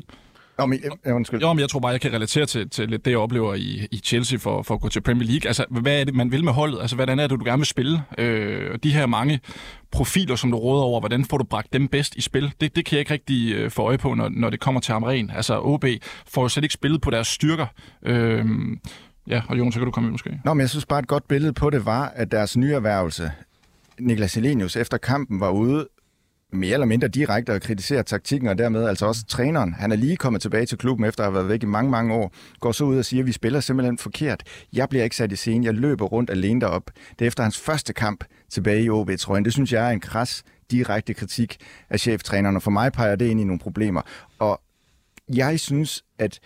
Nå, men, ja, undskyld. Jo, men jeg tror bare, jeg kan relatere til, til lidt det, jeg oplever i, i Chelsea for, for at gå til Premier League. Altså, hvad er det, man vil med holdet? Altså, hvordan er det, du gerne vil spille? Øh, de her mange profiler, som du råder over, hvordan får du bragt dem bedst i spil? Det, det kan jeg ikke rigtig øh, få øje på, når, når det kommer til Amren. Altså, OB får jo slet ikke spillet på deres styrker. Øh, Ja, og Jon, så kan du komme ind måske. Nå, men jeg synes bare, et godt billede på det var, at deres nye erhvervelse, Niklas Helenius, efter kampen var ude mere eller mindre direkte at kritisere taktikken, og dermed altså også træneren. Han er lige kommet tilbage til klubben efter at have været væk i mange, mange år. Går så ud og siger, at vi spiller simpelthen forkert. Jeg bliver ikke sat i scenen. Jeg løber rundt alene derop. Det er efter hans første kamp tilbage i OB-trøjen. Det synes jeg er en kras direkte kritik af cheftræneren, og for mig peger det ind i nogle problemer. Og jeg synes, at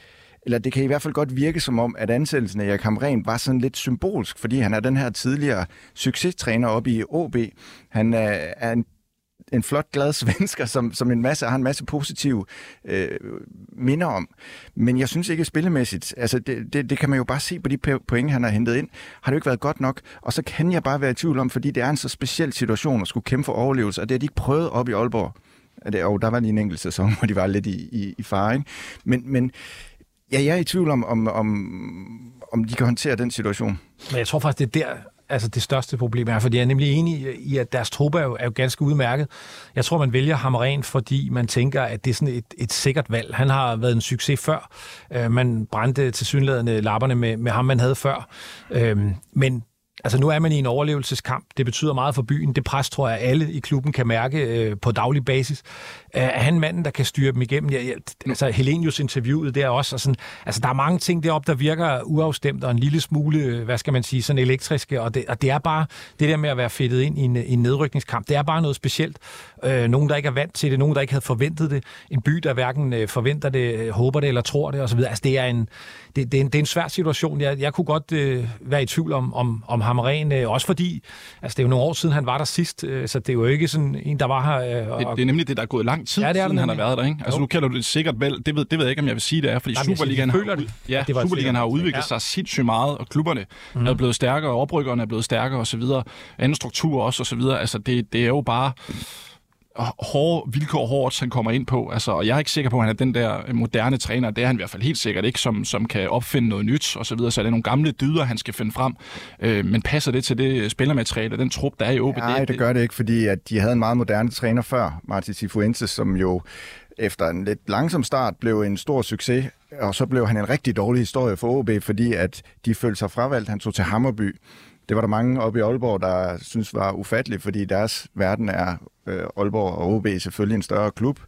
eller det kan i hvert fald godt virke som om, at ansættelsen af Erik Hamren var sådan lidt symbolsk, fordi han er den her tidligere succestræner oppe i OB. Han er, er en en flot, glad svensker, som, som en masse, har en masse positive øh, minder om. Men jeg synes ikke spillemæssigt, altså det, det, det kan man jo bare se på de point, han har hentet ind, har det jo ikke været godt nok. Og så kan jeg bare være i tvivl om, fordi det er en så speciel situation at skulle kæmpe for overlevelse, og det har de ikke prøvet op i Aalborg. Og der var lige en enkelt sæson, hvor de var lidt i, i, i fare. Ikke? Men, men ja, jeg er i tvivl om, om, om, om de kan håndtere den situation. Men jeg tror faktisk, det er der, altså det største problem er, fordi jeg er nemlig enig i, at deres truppe er jo, er jo ganske udmærket. Jeg tror, man vælger ham rent, fordi man tænker, at det er sådan et, et sikkert valg. Han har været en succes før. Øh, man brændte til synlædende lapperne med, med ham, man havde før. Øh, men Altså nu er man i en overlevelseskamp. Det betyder meget for byen. Det pres tror jeg alle i klubben kan mærke øh, på daglig basis. Er han manden, der kan styre dem igennem? Ja, ja, altså Helenius interviewet der også. Og sådan, altså der er mange ting deroppe, der virker uafstemt og en lille smule, øh, hvad skal man sige, sådan elektriske. Og det, og det er bare det der med at være fedtet ind i en, i en nedrykningskamp. Det er bare noget specielt. Øh, nogen, der ikke er vant til det. Nogen, der ikke havde forventet det. En by, der hverken øh, forventer det, øh, håber det eller tror det osv. Altså det er en, det, det, er en, det er en svær situation. Jeg, jeg kunne godt øh, være i tvivl om, om, om Hamren, øh, også fordi altså det er jo nogle år siden, han var der sidst, øh, så det er jo ikke sådan en, der var her. Øh, og, det, det er nemlig det, der er gået lang tid, ja, det er siden han har været der. Ikke? Altså jo. nu kalder du det sikkert vel, det ved, det ved jeg ikke, om jeg vil sige det er, fordi Jamen, Superligaen, har, det, ja, det Superligaen har udviklet ja. sig sindssygt meget, og klubberne mm. er blevet stærkere, og oprykkerne er blevet stærkere osv., anden struktur også osv., altså det, det er jo bare hårde vilkår, hårdt han kommer ind på. Altså, og jeg er ikke sikker på, at han er den der moderne træner. Det er han i hvert fald helt sikkert ikke, som, som kan opfinde noget nyt og så videre. Så er det nogle gamle dyder, han skal finde frem. Øh, men passer det til det spillermateriale, den trup, der er i OB? Nej, det, det gør det ikke, fordi at de havde en meget moderne træner før, Martin Cifuentes, som jo efter en lidt langsom start blev en stor succes, og så blev han en rigtig dårlig historie for OB, fordi at de følte sig fravalgt. Han tog til Hammerby. Det var der mange oppe i Aalborg, der synes var ufatteligt, fordi deres verden er øh, Aalborg og OB selvfølgelig en større klub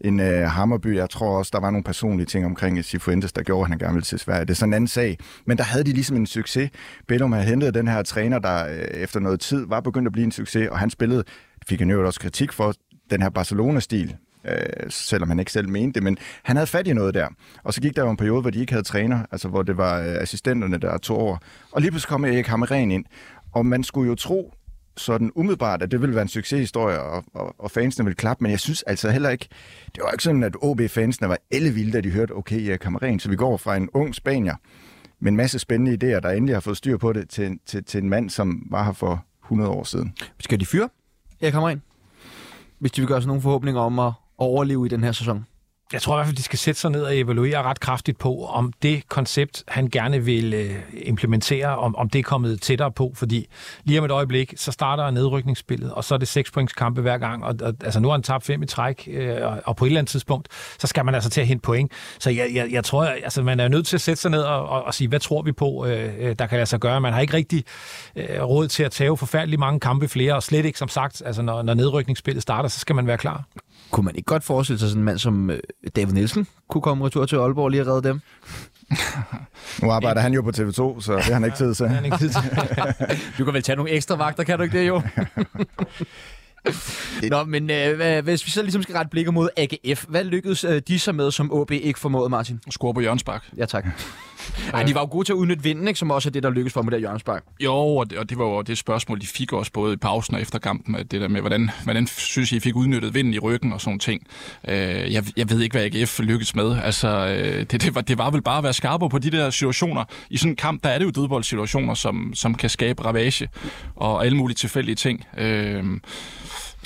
end øh, Hammerby. Jeg tror også, der var nogle personlige ting omkring Sifuentes, der gjorde, at han gerne ville til Sverige. Det er sådan en anden sag. Men der havde de ligesom en succes. Bellum havde hentet den her træner, der øh, efter noget tid var begyndt at blive en succes, og han spillede, fik han jo også kritik for, den her Barcelona-stil, øh, selvom han ikke selv mente det, men han havde fat i noget der. Og så gik der jo en periode, hvor de ikke havde træner, altså hvor det var øh, assistenterne, der tog over. Og lige pludselig kom Erik Hammeren ind, og man skulle jo tro, sådan umiddelbart, at det ville være en succeshistorie, og, og, og fansene ville klappe, men jeg synes altså heller ikke, det var ikke sådan, at OB-fansene var ellevilde, da de hørte, okay, Erik Hammeren, så vi går fra en ung spanier med en masse spændende idéer, der endelig har fået styr på det, til, til, til en mand, som var her for 100 år siden. Skal de fyre Jeg kommer ind. Hvis de vil gøre sig nogle forhåbninger om at overleve i den her sæson? Jeg tror i hvert fald, de skal sætte sig ned og evaluere ret kraftigt på, om det koncept, han gerne vil øh, implementere, om, om det er kommet tættere på. Fordi lige om et øjeblik, så starter nedrykningsspillet, og så er det seks points kampe hver gang. Og, og, altså nu har han tabt fem i træk, øh, og, og på et eller andet tidspunkt, så skal man altså til at hente point. Så jeg, jeg, jeg tror, altså man er nødt til at sætte sig ned og, og, og sige, hvad tror vi på, øh, øh der kan lade sig gøre. Man har ikke rigtig øh, råd til at tage forfærdelig mange kampe flere, og slet ikke, som sagt, altså når, når nedrykningsspillet starter, så skal man være klar. Kunne man ikke godt forestille sig sådan en mand som øh, David Nielsen kunne komme retur til Aalborg og lige redde dem? nu arbejder han jo på TV2, så det har han ikke tid til. han ikke tid til. du kan vel tage nogle ekstra vagter, kan du ikke det jo? Nå, men øh, hvis vi så ligesom skal rette blikket mod AGF, hvad lykkedes øh, de så med, som AB ikke formåede, Martin? Score på Jørgensbak. Ja, tak. Ej, de var jo gode til at udnytte vinden, ikke? som også er det, der lykkedes for med der Jørgensbak. Jo, og det, og det var jo det spørgsmål, de fik også både i pausen og efter kampen, at det der med, hvordan, hvordan synes I, I fik udnyttet vinden i ryggen og sådan ting. Øh, jeg, jeg ved ikke, hvad AGF lykkedes med. Altså, øh, det, det, var, det var vel bare at være skarpere på de der situationer. I sådan en kamp, der er det jo dødboldsituationer, som, som kan skabe ravage og alle mulige tilfældige ting. Øh,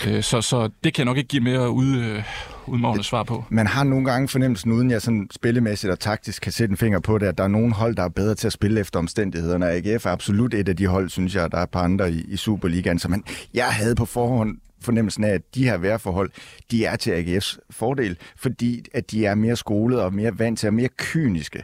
øh, så, så det kan jeg nok ikke give mere ud, øh, udmålende svar på. Man har nogle gange fornemmelsen, uden jeg sådan spillemæssigt og taktisk kan sætte en finger på det, at der er nogle hold, der er bedre til at spille efter omstændighederne. AGF er absolut et af de hold, synes jeg, der er et par andre i, i Superligaen. Så man, jeg havde på forhånd fornemmelsen af, at de her vejrforhold, de er til AGF's fordel, fordi at de er mere skolet og mere vant til og mere kyniske.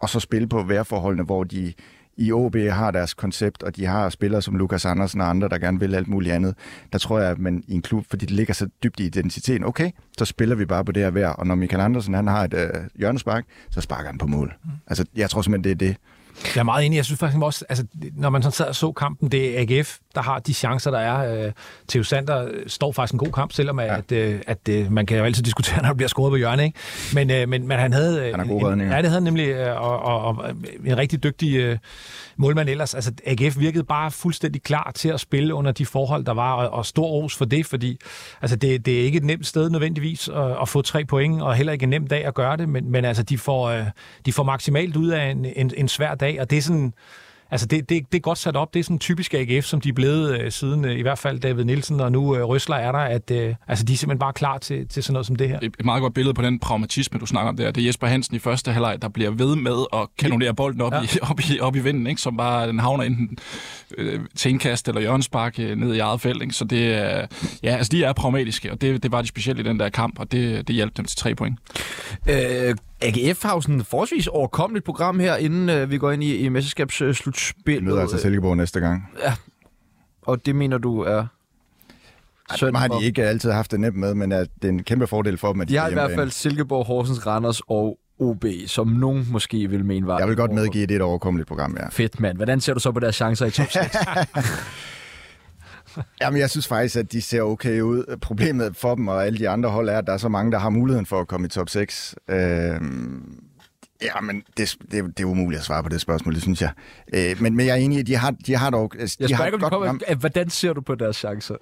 Og så spille på vejrforholdene, hvor de i OB har deres koncept, og de har spillere som Lukas Andersen og andre, der gerne vil alt muligt andet. Der tror jeg, at man i en klub, fordi det ligger så dybt i identiteten, okay, så spiller vi bare på det her vejr. Og når Michael Andersen han har et øh, hjørnespark, så sparker han på mål. Mm. Altså, jeg tror simpelthen, det er det. Jeg er meget enig. Jeg synes faktisk også, altså, når man sådan sad og så kampen, det er AGF, der har de chancer, der er. Øh, Theo Sander står faktisk en god kamp, selvom ja. at, øh, at, at man kan jo altid diskutere, når der bliver scoret på hjørnet. Ikke? Men, øh, men, men han havde... Han er god en, Ja, det havde han nemlig, og, og, og en rigtig dygtig målmand ellers. Altså, AGF virkede bare fuldstændig klar til at spille under de forhold, der var, og, og stor ros for det, fordi altså, det, det er ikke et nemt sted nødvendigvis at, at få tre point, og heller ikke en nem dag at gøre det, men, men altså, de, får, de får maksimalt ud af en, en, en svær dag, og det er sådan Altså det, det, det er godt sat op. Det er sådan typisk AGF, som de er blevet øh, siden øh, i hvert fald David Nielsen, og nu øh, Røsler er der, at øh, altså, de er simpelthen bare klar til, til sådan noget som det her. Et meget godt billede på den pragmatisme, du snakker om der. Det er Jesper Hansen i første halvleg, der bliver ved med at kanonere bolden op, ja. i, op, i, op i vinden, ikke? som bare den havner enten øh, til indkast eller hjørnespark øh, ned i eget felt. Ikke? Så det er, ja, altså de er pragmatiske, og det, det var de specielt i den der kamp, og det, det hjalp dem til tre point. Øh, AGF har jo sådan et forholdsvis overkommeligt program her, inden øh, vi går ind i, i mesterskabsslutspillet. Møder altså Silkeborg næste gang. Ja, og det mener du er... Søn har de ikke altid haft det nemt med, men er, det er en kæmpe fordel for dem, at de, de har i hvert fald Silkeborg, Horsens, Randers og OB, som nogen måske vil mene var... Jeg vil godt medgive, det er et overkommeligt program, ja. Fedt, mand. Hvordan ser du så på deres chancer i top 6? Jamen, jeg synes faktisk, at de ser okay ud. Problemet for dem og alle de andre hold er, at der er så mange, der har muligheden for at komme i top 6. Øh, Ja, men det, det, det er umuligt at svare på det spørgsmål, det synes jeg. Øh, men, men jeg er enig i, at de har, de har dog... Altså, de jeg har ikke, godt kommer, hvordan ser du på deres chancer?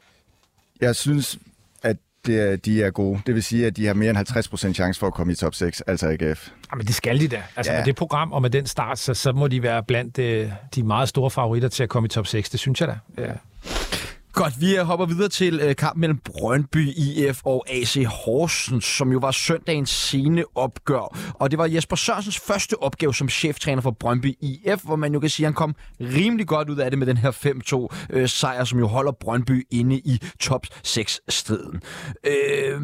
Jeg synes, at det, de er gode. Det vil sige, at de har mere end 50% chance for at komme i top 6, altså AGF. Jamen, det skal de da. Altså, ja. med det program og med den start, så, så må de være blandt de, øh, de meget store favoritter til at komme i top 6. Det synes jeg da. Ja. Godt, vi hopper videre til øh, kampen mellem Brøndby IF og AC Horsens, som jo var søndagens sene opgør. Og det var Jesper Sørensens første opgave som cheftræner for Brøndby IF, hvor man jo kan sige, at han kom rimelig godt ud af det med den her 5-2 øh, sejr, som jo holder Brøndby inde i top 6-striden. Øh,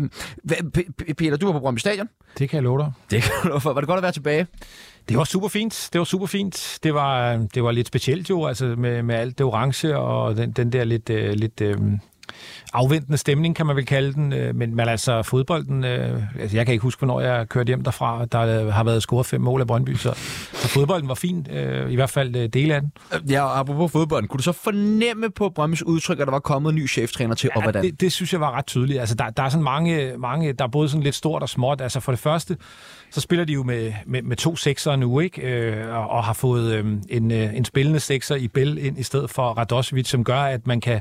Peter, du var på Brøndby Stadion. Det kan jeg love dig. Det kan du for. Var det godt at være tilbage? Det var super fint. Det var super fint. Det var, det var lidt specielt jo, altså med, med alt det orange og den, den der lidt, uh, lidt uh, afventende stemning, kan man vel kalde den. Øh, men, men altså fodbolden, øh, altså jeg kan ikke huske, hvornår jeg kørte hjem derfra. Der har været scoret fem mål af Brøndby, så, så fodbolden var fin. Øh, I hvert fald øh, dele af den. Ja, og apropos fodbolden, kunne du så fornemme på Brøndbys udtryk, at der var kommet en ny cheftræner til, ja, og hvordan? Det, det synes jeg var ret tydeligt. Altså der, der er sådan mange, mange, der er både sådan lidt stort og småt. Altså for det første, så spiller de jo med, med, med to sekser nu, ikke? Øh, og, og har fået øh, en, øh, en spillende sekser i Bell ind i stedet for Radosevic, som gør, at man kan,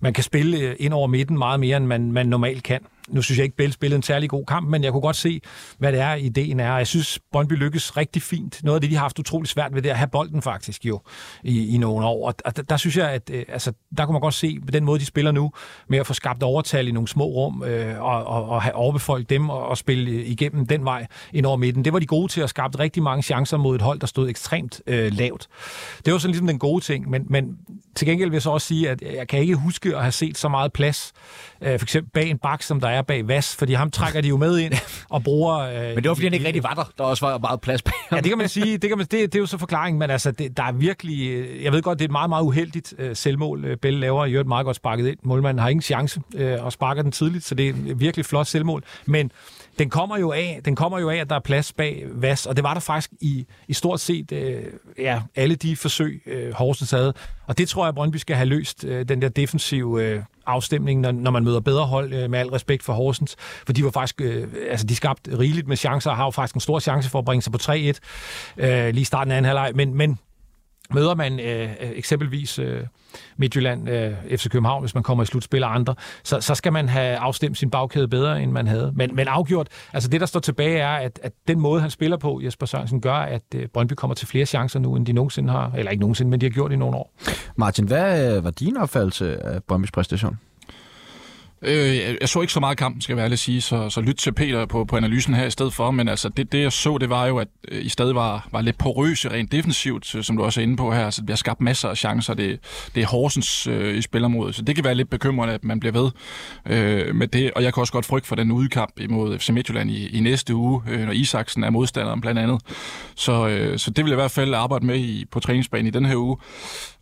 man kan spille øh, ind over midten meget mere, end man, man normalt kan. Nu synes jeg ikke, Bell spillede en særlig god kamp, men jeg kunne godt se, hvad det er, ideen er. Jeg synes, Brøndby lykkes rigtig fint. Noget af det, de har haft utrolig svært ved, det er at have bolden faktisk jo i, i nogle år. Og der, der synes jeg, at øh, altså, der kunne man godt se, på den måde, de spiller nu, med at få skabt overtal i nogle små rum, øh, og, og, og have overbefolket dem og, og spille igennem den vej ind over midten. Det var de gode til at skabe rigtig mange chancer mod et hold, der stod ekstremt øh, lavt. Det var sådan ligesom den gode ting, men, men til gengæld vil jeg så også sige, at jeg kan ikke huske at have set så meget plads, øh, for eksempel bag en bak, som der er bag Vas, fordi ham trækker de jo med ind og bruger... Øh, men det var, fordi han ikke rigtig var der. Der også var meget plads bag ham. Ja, det kan man sige. Det, kan man, det, det er jo så forklaringen, men altså, det, der er virkelig... Øh, jeg ved godt, det er et meget, meget uheldigt øh, selvmål, øh, Bell laver. I øvrigt meget godt sparket ind. Målmanden har ingen chance øh, og sparker den tidligt, så det er virkelig flot selvmål. Men den kommer jo af, den kommer jo af, at der er plads bag Vas, og det var der faktisk i, i stort set øh, ja, alle de forsøg, øh, Horsens havde. Og det tror jeg, at Brøndby skal have løst, øh, den der defensive øh, afstemning, når, når man møder bedre hold, øh, med al respekt for Horsens. For de var faktisk, øh, altså de skabte rigeligt med chancer, og har jo faktisk en stor chance for at bringe sig på 3-1 øh, lige i starten af anden halvleg. Men, men Møder man øh, øh, eksempelvis øh, Midtjylland, øh, FC København, hvis man kommer i slutspil og andre, så, så skal man have afstemt sin bagkæde bedre, end man havde. Men, men afgjort, altså det, der står tilbage, er, at, at den måde, han spiller på, Jesper Sørensen, gør, at øh, Brøndby kommer til flere chancer nu, end de nogensinde har, eller ikke nogensinde, men de har gjort i nogle år. Martin, hvad øh, var din opfattelse af Brøndbys præstation? Øh, jeg, jeg så ikke så meget kampen, skal jeg være ærlig at sige, så, så lyt til Peter på, på analysen her i stedet for, men altså det, det jeg så, det var jo, at øh, I stadig var, var lidt porøse rent defensivt, øh, som du også er inde på her, så det bliver skabt masser af chancer, det, det er Horsens øh, i spillermod, så det kan være lidt bekymrende, at man bliver ved øh, med det, og jeg kan også godt frygte for den udkamp imod FC Midtjylland i, i næste uge, øh, når Isaksen er modstanderen blandt andet, så, øh, så det vil jeg i hvert fald arbejde med i, på træningsbanen i den her uge.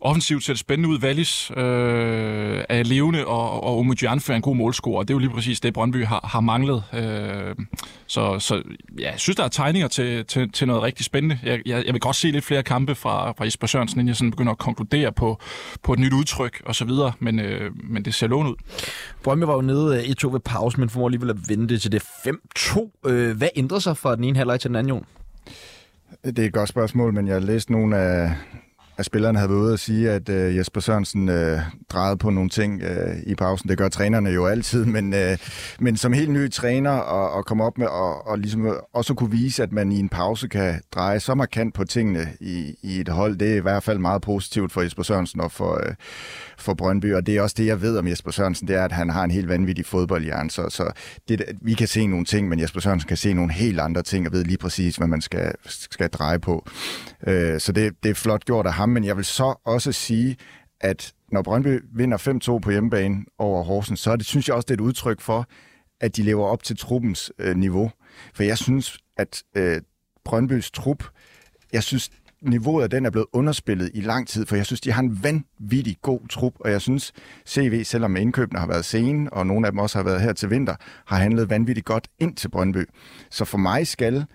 Offensivt ser det spændende ud, Wallis øh, er levende, og, og Omujian en god målscorer, og det er jo lige præcis det, Brøndby har, har manglet. Øh, så, så ja, jeg synes, der er tegninger til, til, til noget rigtig spændende. Jeg, jeg, jeg vil godt se lidt flere kampe fra, fra Jesper Sørensen, inden jeg sådan begynder at konkludere på, på et nyt udtryk og så videre, men, øh, men det ser lovende ud. Brøndby var jo nede i to ved pause, men formår alligevel at vende det til det 5-2. Øh, hvad ændrede sig fra den ene halvleg til den anden, Jon? Det er et godt spørgsmål, men jeg har læst nogle af, at spillerne havde været ude og sige, at øh, Jesper Sørensen øh, drejede på nogle ting øh, i pausen. Det gør trænerne jo altid, men, øh, men som helt ny træner og, og komme op med og, og ligesom øh, også kunne vise, at man i en pause kan dreje så markant på tingene i, i et hold, det er i hvert fald meget positivt for Jesper Sørensen og for, øh, for Brøndby, og det er også det, jeg ved om Jesper Sørensen, det er, at han har en helt vanvittig fodboldhjern, så, så det, vi kan se nogle ting, men Jesper Sørensen kan se nogle helt andre ting, og ved lige præcis, hvad man skal, skal dreje på. Øh, så det, det er flot gjort af ham, men jeg vil så også sige, at når Brøndby vinder 5-2 på hjemmebane over Horsens, så er det, synes jeg også, det er et udtryk for, at de lever op til truppens øh, niveau. For jeg synes, at øh, Brøndbys trup, jeg synes, niveauet af den er blevet underspillet i lang tid, for jeg synes, de har en vanvittig god trup, og jeg synes, CV, selvom indkøbene har været sene, og nogle af dem også har været her til vinter, har handlet vanvittigt godt ind til Brøndby. Så for mig skal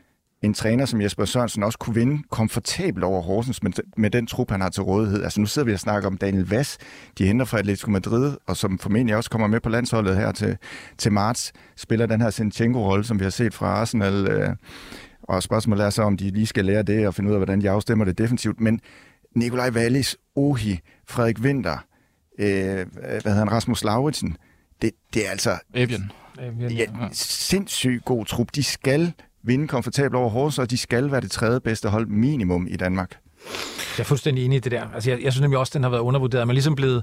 en træner som Jesper Sørensen også kunne vinde komfortabelt over Horsens med, med den trup, han har til rådighed. Altså nu sidder vi og snakker om Daniel Vass, de henter fra Atletico Madrid, og som formentlig også kommer med på landsholdet her til, til marts, spiller den her Sinchenko-rolle, som vi har set fra Arsenal. Øh, og spørgsmålet er så, om de lige skal lære det og finde ud af, hvordan de afstemmer det defensivt. Men Nikolaj Wallis, Ohi, Frederik Winter, øh, hvad hedder han, Rasmus Lauritsen, det, det er altså... Evian. Ja, sindssygt god trup. De skal vinde komfortabelt over Horsens, og de skal være det tredje bedste hold minimum i Danmark. Jeg er fuldstændig enig i det der. Altså, jeg, jeg synes nemlig også, at den har været undervurderet. Man er ligesom blevet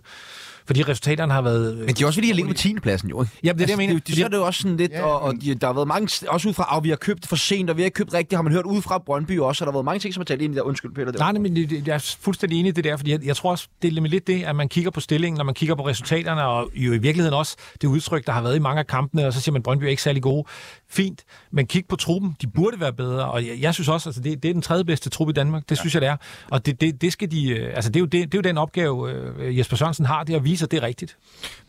fordi resultaterne har været... Men de er også fordi, de ligger på 10. pladsen, jo. Ja, det er det, jeg mener. De, de, så er det jo også sådan lidt, ja, og, og de, der har været mange, også ud fra, at vi har købt for sent, og vi har ikke købt rigtigt, har man hørt ud fra Brøndby også, og der har været mange ting, som har talt ind i der. Undskyld, Peter. Det Nej, nej, men jeg er fuldstændig enig i det der, fordi jeg, jeg tror også, det er lidt det, at man kigger på stillingen, når man kigger på resultaterne, og jo i virkeligheden også det udtryk, der har været i mange af kampene, og så siger man, at Brøndby er ikke særlig gode. Fint, men kig på truppen, de burde være bedre, og jeg, jeg synes også, altså det, det er den tredje bedste trup i Danmark, det ja. synes jeg, det er. Og det, det, det skal de, øh, altså det er, jo, det, det er jo den opgave, øh, Jesper Sørensen har, det at vise, at det er rigtigt.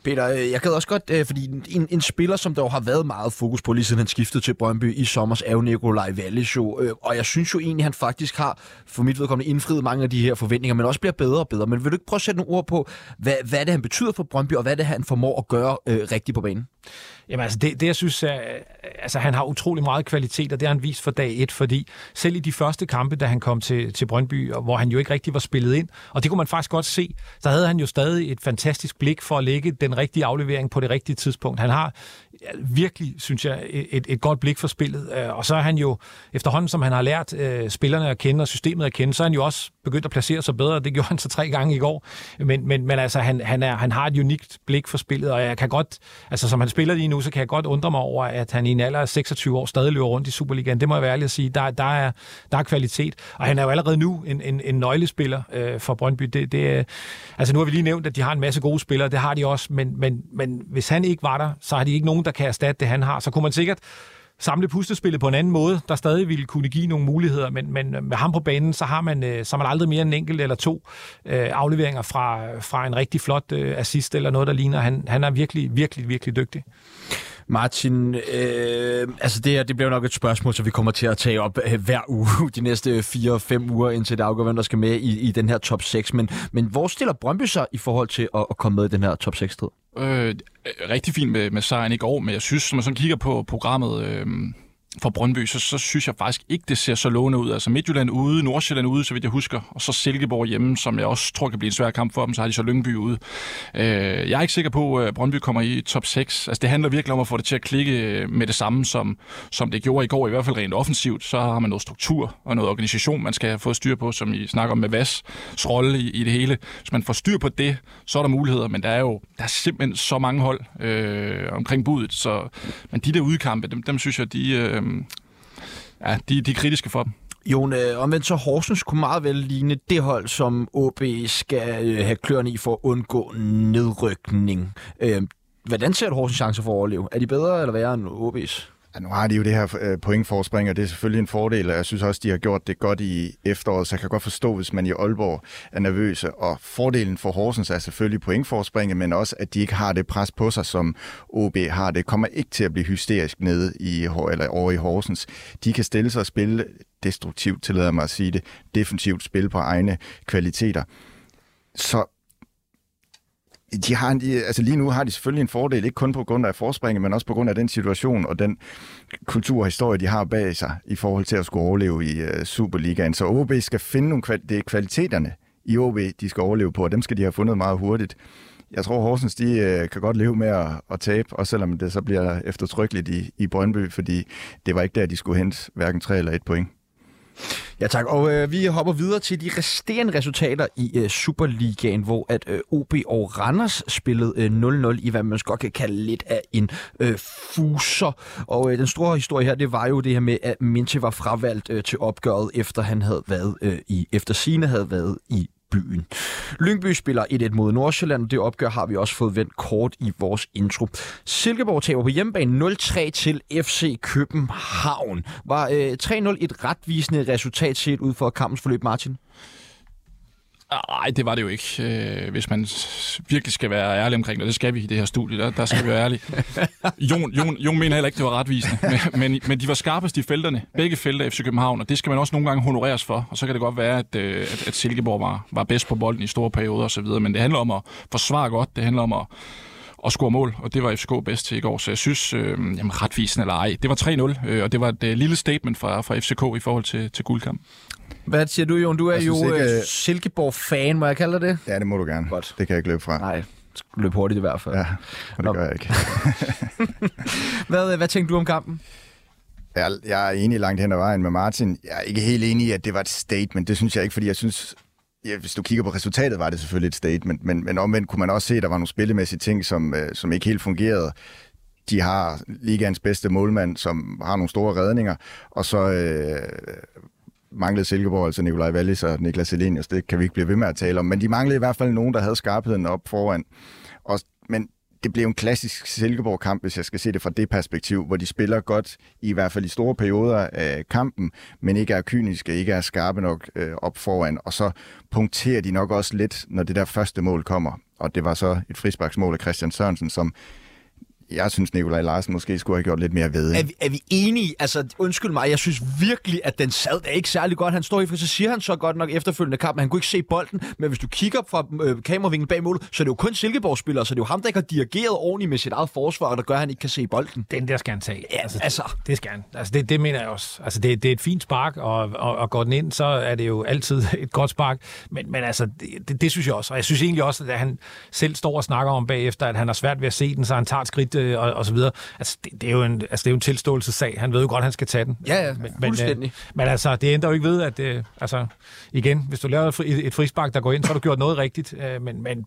Peter, øh, jeg gad også godt, fordi en, en spiller, som der jo har været meget fokus på, lige siden han skiftede til Brøndby i sommer, er jo Nikolaj Wallis jo, og jeg synes jo egentlig, han faktisk har, for mit vedkommende, indfriet mange af de her forventninger, men også bliver bedre og bedre. Men vil du ikke prøve at sætte nogle ord på, hvad, hvad det han betyder for Brøndby, og hvad det han formår at gøre øh, rigtigt på banen? Jamen altså, det, det jeg synes, er, altså han har utrolig meget kvalitet, og det har han vist fra dag et, fordi selv i de første kampe, da han kom til, til Brøndby, hvor han jo ikke rigtig var spillet ind, og det kunne man faktisk godt se, så havde han jo stadig et fantastisk blik for at lægge den rigtige aflevering på det rigtige tidspunkt. Han har virkelig, synes jeg, et, et godt blik for spillet, øh, og så er han jo, efterhånden som han har lært øh, spillerne at kende og systemet at kende, så er han jo også begyndt at placere sig bedre, det gjorde han så tre gange i går, men, men, men altså, han, han, er, han har et unikt blik for spillet, og jeg kan godt, altså som han spiller lige nu, så kan jeg godt undre mig over, at han i en alder af 26 år stadig løber rundt i Superligaen. Det må jeg være ærlig at sige. Der, der, er, der er kvalitet. Og han er jo allerede nu en, en, en nøglespiller øh, for Brøndby. Det, det, øh, altså nu har vi lige nævnt, at de har en masse gode spillere. Det har de også. Men, men, men hvis han ikke var der, så har de ikke nogen, der kan erstatte det, han har. Så kunne man sikkert samle puslespillet på en anden måde, der stadig ville kunne give nogle muligheder, men, men øh, med ham på banen, så har man, øh, så har man aldrig mere en enkelt eller to øh, afleveringer fra, fra en rigtig flot øh, assist eller noget, der ligner. Han, han er virkelig, virkelig, virkelig dygtig. Martin, øh, altså det her, det bliver nok et spørgsmål, så vi kommer til at tage op øh, hver uge de næste 4-5 uger, indtil det afgør, hvem der skal med i, i den her top 6. Men, men hvor stiller Brøndby sig i forhold til at, at komme med i den her top 6-strid? Øh, rigtig fint med, med sejren i går, men jeg synes, når man sådan kigger på programmet, øh, for Brøndby, så, så synes jeg faktisk ikke, det ser så lovende ud. Altså Midtjylland ude, Nordsjælland ude, så vidt jeg husker, og så Silkeborg hjemme, som jeg også tror kan blive en svær kamp for dem, så har de så Lyngby ude. Øh, jeg er ikke sikker på, at Brøndby kommer i top 6. Altså det handler virkelig om at få det til at klikke øh, med det samme, som, som det gjorde i går, i hvert fald rent offensivt. Så har man noget struktur og noget organisation, man skal få styr på, som I snakker om med Vas rolle i, i det hele. Hvis man får styr på det, så er der muligheder, men der er jo der er simpelthen så mange hold øh, omkring budet, så men de der udkampe, dem, dem synes jeg, de, øh, Øhm, ja, de, de er kritiske for dem. Jon, øh, omvendt så Horsens kunne meget vel ligne det hold, som OB skal øh, have kløerne i for at undgå nedrykning. Øh, hvordan ser du Horsens chance for at overleve? Er de bedre eller værre end OB's? Ja, nu har de jo det her øh, pointforspring, og det er selvfølgelig en fordel, og jeg synes også, de har gjort det godt i efteråret, så jeg kan godt forstå, hvis man i Aalborg er nervøse. Og fordelen for Horsens er selvfølgelig pointforspringet, men også, at de ikke har det pres på sig, som OB har. Det kommer ikke til at blive hysterisk nede i, eller over i Horsens. De kan stille sig og spille destruktivt, tillader mig at sige det, defensivt spil på egne kvaliteter. Så de har, de, altså lige nu har de selvfølgelig en fordel, ikke kun på grund af forspringet, men også på grund af den situation og den kultur og historie, de har bag sig i forhold til at skulle overleve i uh, Superligaen. Så OB skal finde nogle kval- det er kvaliteterne i OB, de skal overleve på, og dem skal de have fundet meget hurtigt. Jeg tror, Horsens de, øh, kan godt leve med at, at tabe, også selvom det så bliver eftertrykkeligt i, i Brøndby, fordi det var ikke der, de skulle hente hverken tre eller et point. Ja tak, og øh, vi hopper videre til de resterende resultater i øh, Superligaen, hvor at øh, OB og Randers spillede øh, 0-0 i, hvad man godt kan kalde lidt af en øh, fuser. Og øh, den store historie her, det var jo det her med, at Minche var fravalgt øh, til opgøret, efter han havde været øh, i, efter sine havde været i byen. Lyngby spiller 1-1 mod Nordsjælland, og det opgør har vi også fået vendt kort i vores intro. Silkeborg taber på hjemmebane 0-3 til FC København. Var øh, 3-0 et retvisende resultat set ud for kampens forløb, Martin? Nej, det var det jo ikke, øh, hvis man virkelig skal være ærlig omkring det. Det skal vi i det her studie, der, der skal vi være ærlige. Jon, Jon, Jon mener heller ikke, det var retvisende, men, men, men de var skarpest i felterne, begge felter FC København, og det skal man også nogle gange honoreres for. Og så kan det godt være, at, øh, at, at Silkeborg var, var bedst på bolden i store perioder osv., men det handler om at forsvare godt, det handler om at og score mål, og det var FCK bedst til i går. Så jeg synes, øh, jamen retvisende eller ej, det var 3-0, øh, og det var et øh, lille statement fra, fra FCK i forhold til, til guldkamp. Hvad siger du, Jon? Du er jo ikke, øh, Silkeborg-fan, må jeg kalde det? Ja, det må du gerne. Godt. Det kan jeg ikke løbe fra. Nej, løb hurtigt i hvert fald. Ja, og det Nå. gør jeg ikke. hvad, hvad tænkte du om kampen? Jeg, jeg er enig langt hen ad vejen med Martin. Jeg er ikke helt enig i, at det var et statement. Det synes jeg ikke, fordi jeg synes, ja, hvis du kigger på resultatet, var det selvfølgelig et statement, men, men omvendt kunne man også se, at der var nogle spillemæssige ting, som, øh, som ikke helt fungerede. De har ligaens bedste målmand, som har nogle store redninger, og så øh, manglede Silkeborg, altså Nikolaj Wallis og Niklas Elenius, det kan vi ikke blive ved med at tale om, men de manglede i hvert fald nogen, der havde skarpheden op foran. Og, men det blev en klassisk Silkeborg-kamp, hvis jeg skal se det fra det perspektiv, hvor de spiller godt, i hvert fald i store perioder af kampen, men ikke er kyniske, ikke er skarpe nok øh, op foran, og så punkterer de nok også lidt, når det der første mål kommer. Og det var så et frisbaksmål af Christian Sørensen, som jeg synes, Nikolaj Larsen måske skulle have gjort lidt mere ved. Er vi, er vi enige? Altså, undskyld mig, jeg synes virkelig, at den sad der ikke særlig godt. Han står i, for så siger han så godt nok efterfølgende kamp, at han kunne ikke se bolden, men hvis du kigger fra øh, kameravinklen bag målet, så er det jo kun Silkeborg-spillere, så det er jo ham, der ikke har dirigeret ordentligt med sit eget forsvar, der gør, at han ikke kan se bolden. Den der skal han tage. Ja, altså, altså. Det, det skal han. Altså, det, det mener jeg også. Altså, det, det er et fint spark, og, og, og går den ind, så er det jo altid et godt spark. Men, men altså, det, det, det, synes jeg også. Og jeg synes egentlig også, at han selv står og snakker om bagefter, at han har svært ved at se den, så han tager et skridt øh, og, og så videre. Altså, det, det, er jo en, altså, det er jo en tilståelsessag. Han ved jo godt, at han skal tage den. Ja, ja, men, fuldstændig. Men, øh, men altså, det ændrer jo ikke ved, at øh, altså, igen, hvis du laver et, fri, et frispark, der går ind, så har du gjort noget rigtigt. Øh, men, men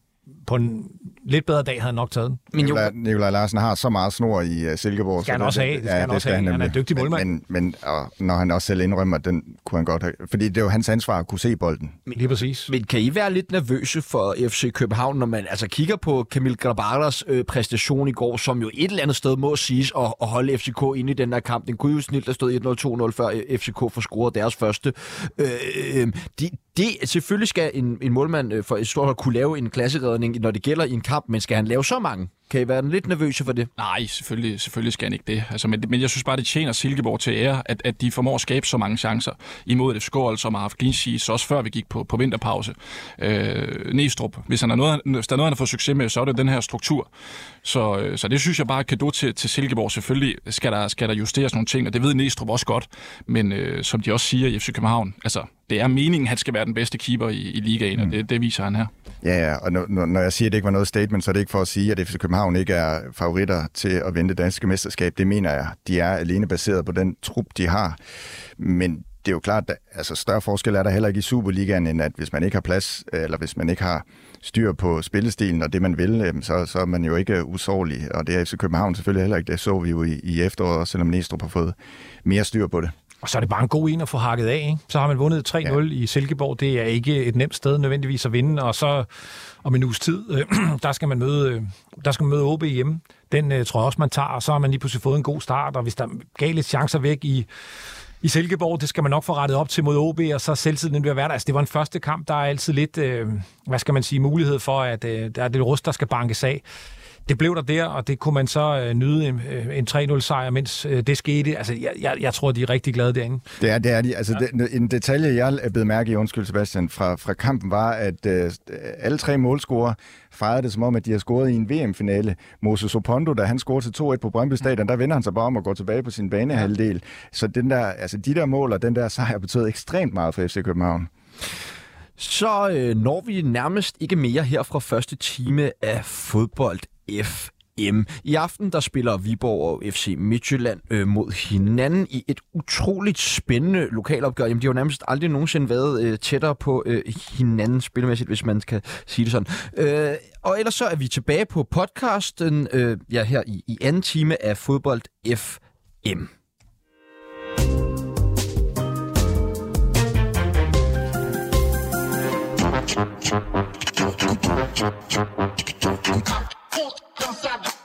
på en lidt bedre dag havde han nok taget den. Men Nikolaj, Nikolaj Larsen har så meget snor i uh, Silkeborg. Skal han også have. Det skal ja, han også have. Han, han er en dygtig målmand. Men, men, men og når han også selv indrømmer, den kunne han godt have. Fordi det er jo hans ansvar at kunne se bolden. Men, Lige præcis. Men kan I være lidt nervøse for FC København, når man altså kigger på Kamil Grabaras øh, præstation i går, som jo et eller andet sted må siges at, at holde FCK inde i den her kamp. Den kunne jo snilt have stået 1-0-2-0, før FCK får scoret deres første. Øh, øh, de, det, selvfølgelig skal en, en målmand øh, for et stort kunne lave en klasseredning, når det gælder i en kamp, men skal han lave så mange? Kan I være lidt nervøse for det? Nej, selvfølgelig, selvfølgelig skal han ikke det. Altså, men, men jeg synes bare, det tjener Silkeborg til ære, at, at de formår at skabe så mange chancer imod et skål, som har haft clean sheets, også før vi gik på, på vinterpause. Øh, Næstrup, hvis, han er noget, hvis der er noget, han har fået succes med, så er det den her struktur. Så, øh, så det synes jeg bare er kado til, til Silkeborg. Selvfølgelig skal der, skal der justeres nogle ting, og det ved Næstrup også godt. Men øh, som de også siger i FC København, altså, det er meningen, at han skal være den bedste keeper i, i ligaen, mm. og det, det viser han her. Ja, ja, og når, når jeg siger, at det ikke var noget statement, så er det ikke for at sige, at FC København ikke er favoritter til at vinde det danske mesterskab. Det mener jeg. De er alene baseret på den trup, de har. Men det er jo klart, at altså, større forskel er der heller ikke i Superligaen, end at hvis man ikke har plads, eller hvis man ikke har styr på spillestilen og det, man vil, øhm, så, så er man jo ikke usårlig. Og det er FC København selvfølgelig heller ikke. Det så vi jo i, i efteråret, selvom Næstrup har fået mere styr på det. Og så er det bare en god en at få hakket af. Ikke? Så har man vundet 3-0 ja. i Silkeborg. Det er ikke et nemt sted nødvendigvis at vinde. Og så om en uges tid, øh, der skal man møde, øh, der skal man møde OB hjemme. Den øh, tror jeg også, man tager. Og så har man lige pludselig fået en god start. Og hvis der gav lidt chancer væk i, i Silkeborg, det skal man nok få rettet op til mod OB, og så selvtiden bliver værd. Altså, det var en første kamp, der er altid lidt, øh, hvad skal man sige, mulighed for, at øh, der er det rust, der skal bankes af det blev der der, og det kunne man så øh, nyde en, øh, en 3-0-sejr, mens øh, det skete. Altså, jeg, jeg, jeg tror, de er rigtig glade derinde. Det er, det er de. Altså, ja. det, en detalje, jeg er blevet mærke i, undskyld Sebastian, fra, fra kampen, var, at øh, alle tre målscorer fejrede det som om, at de har scoret i en VM-finale. Moses Opondo, da han scorede til 2-1 på Brøndby Stadion, der vender han sig bare om at gå tilbage på sin banehalvdel. Så den der, altså, de der mål og den der sejr betød ekstremt meget for FC København. Så øh, når vi nærmest ikke mere her fra første time af fodbold FM. I aften der spiller Viborg og FC Midtjylland øh, mod hinanden i et utroligt spændende lokalopgør. Jamen, de har jo nærmest aldrig nogensinde været øh, tættere på øh, hinanden spilmæssigt, hvis man kan sige det sådan. Øh, og ellers så er vi tilbage på podcasten øh, ja, her i, i anden time af Fodbold FM. Thank you. cansado.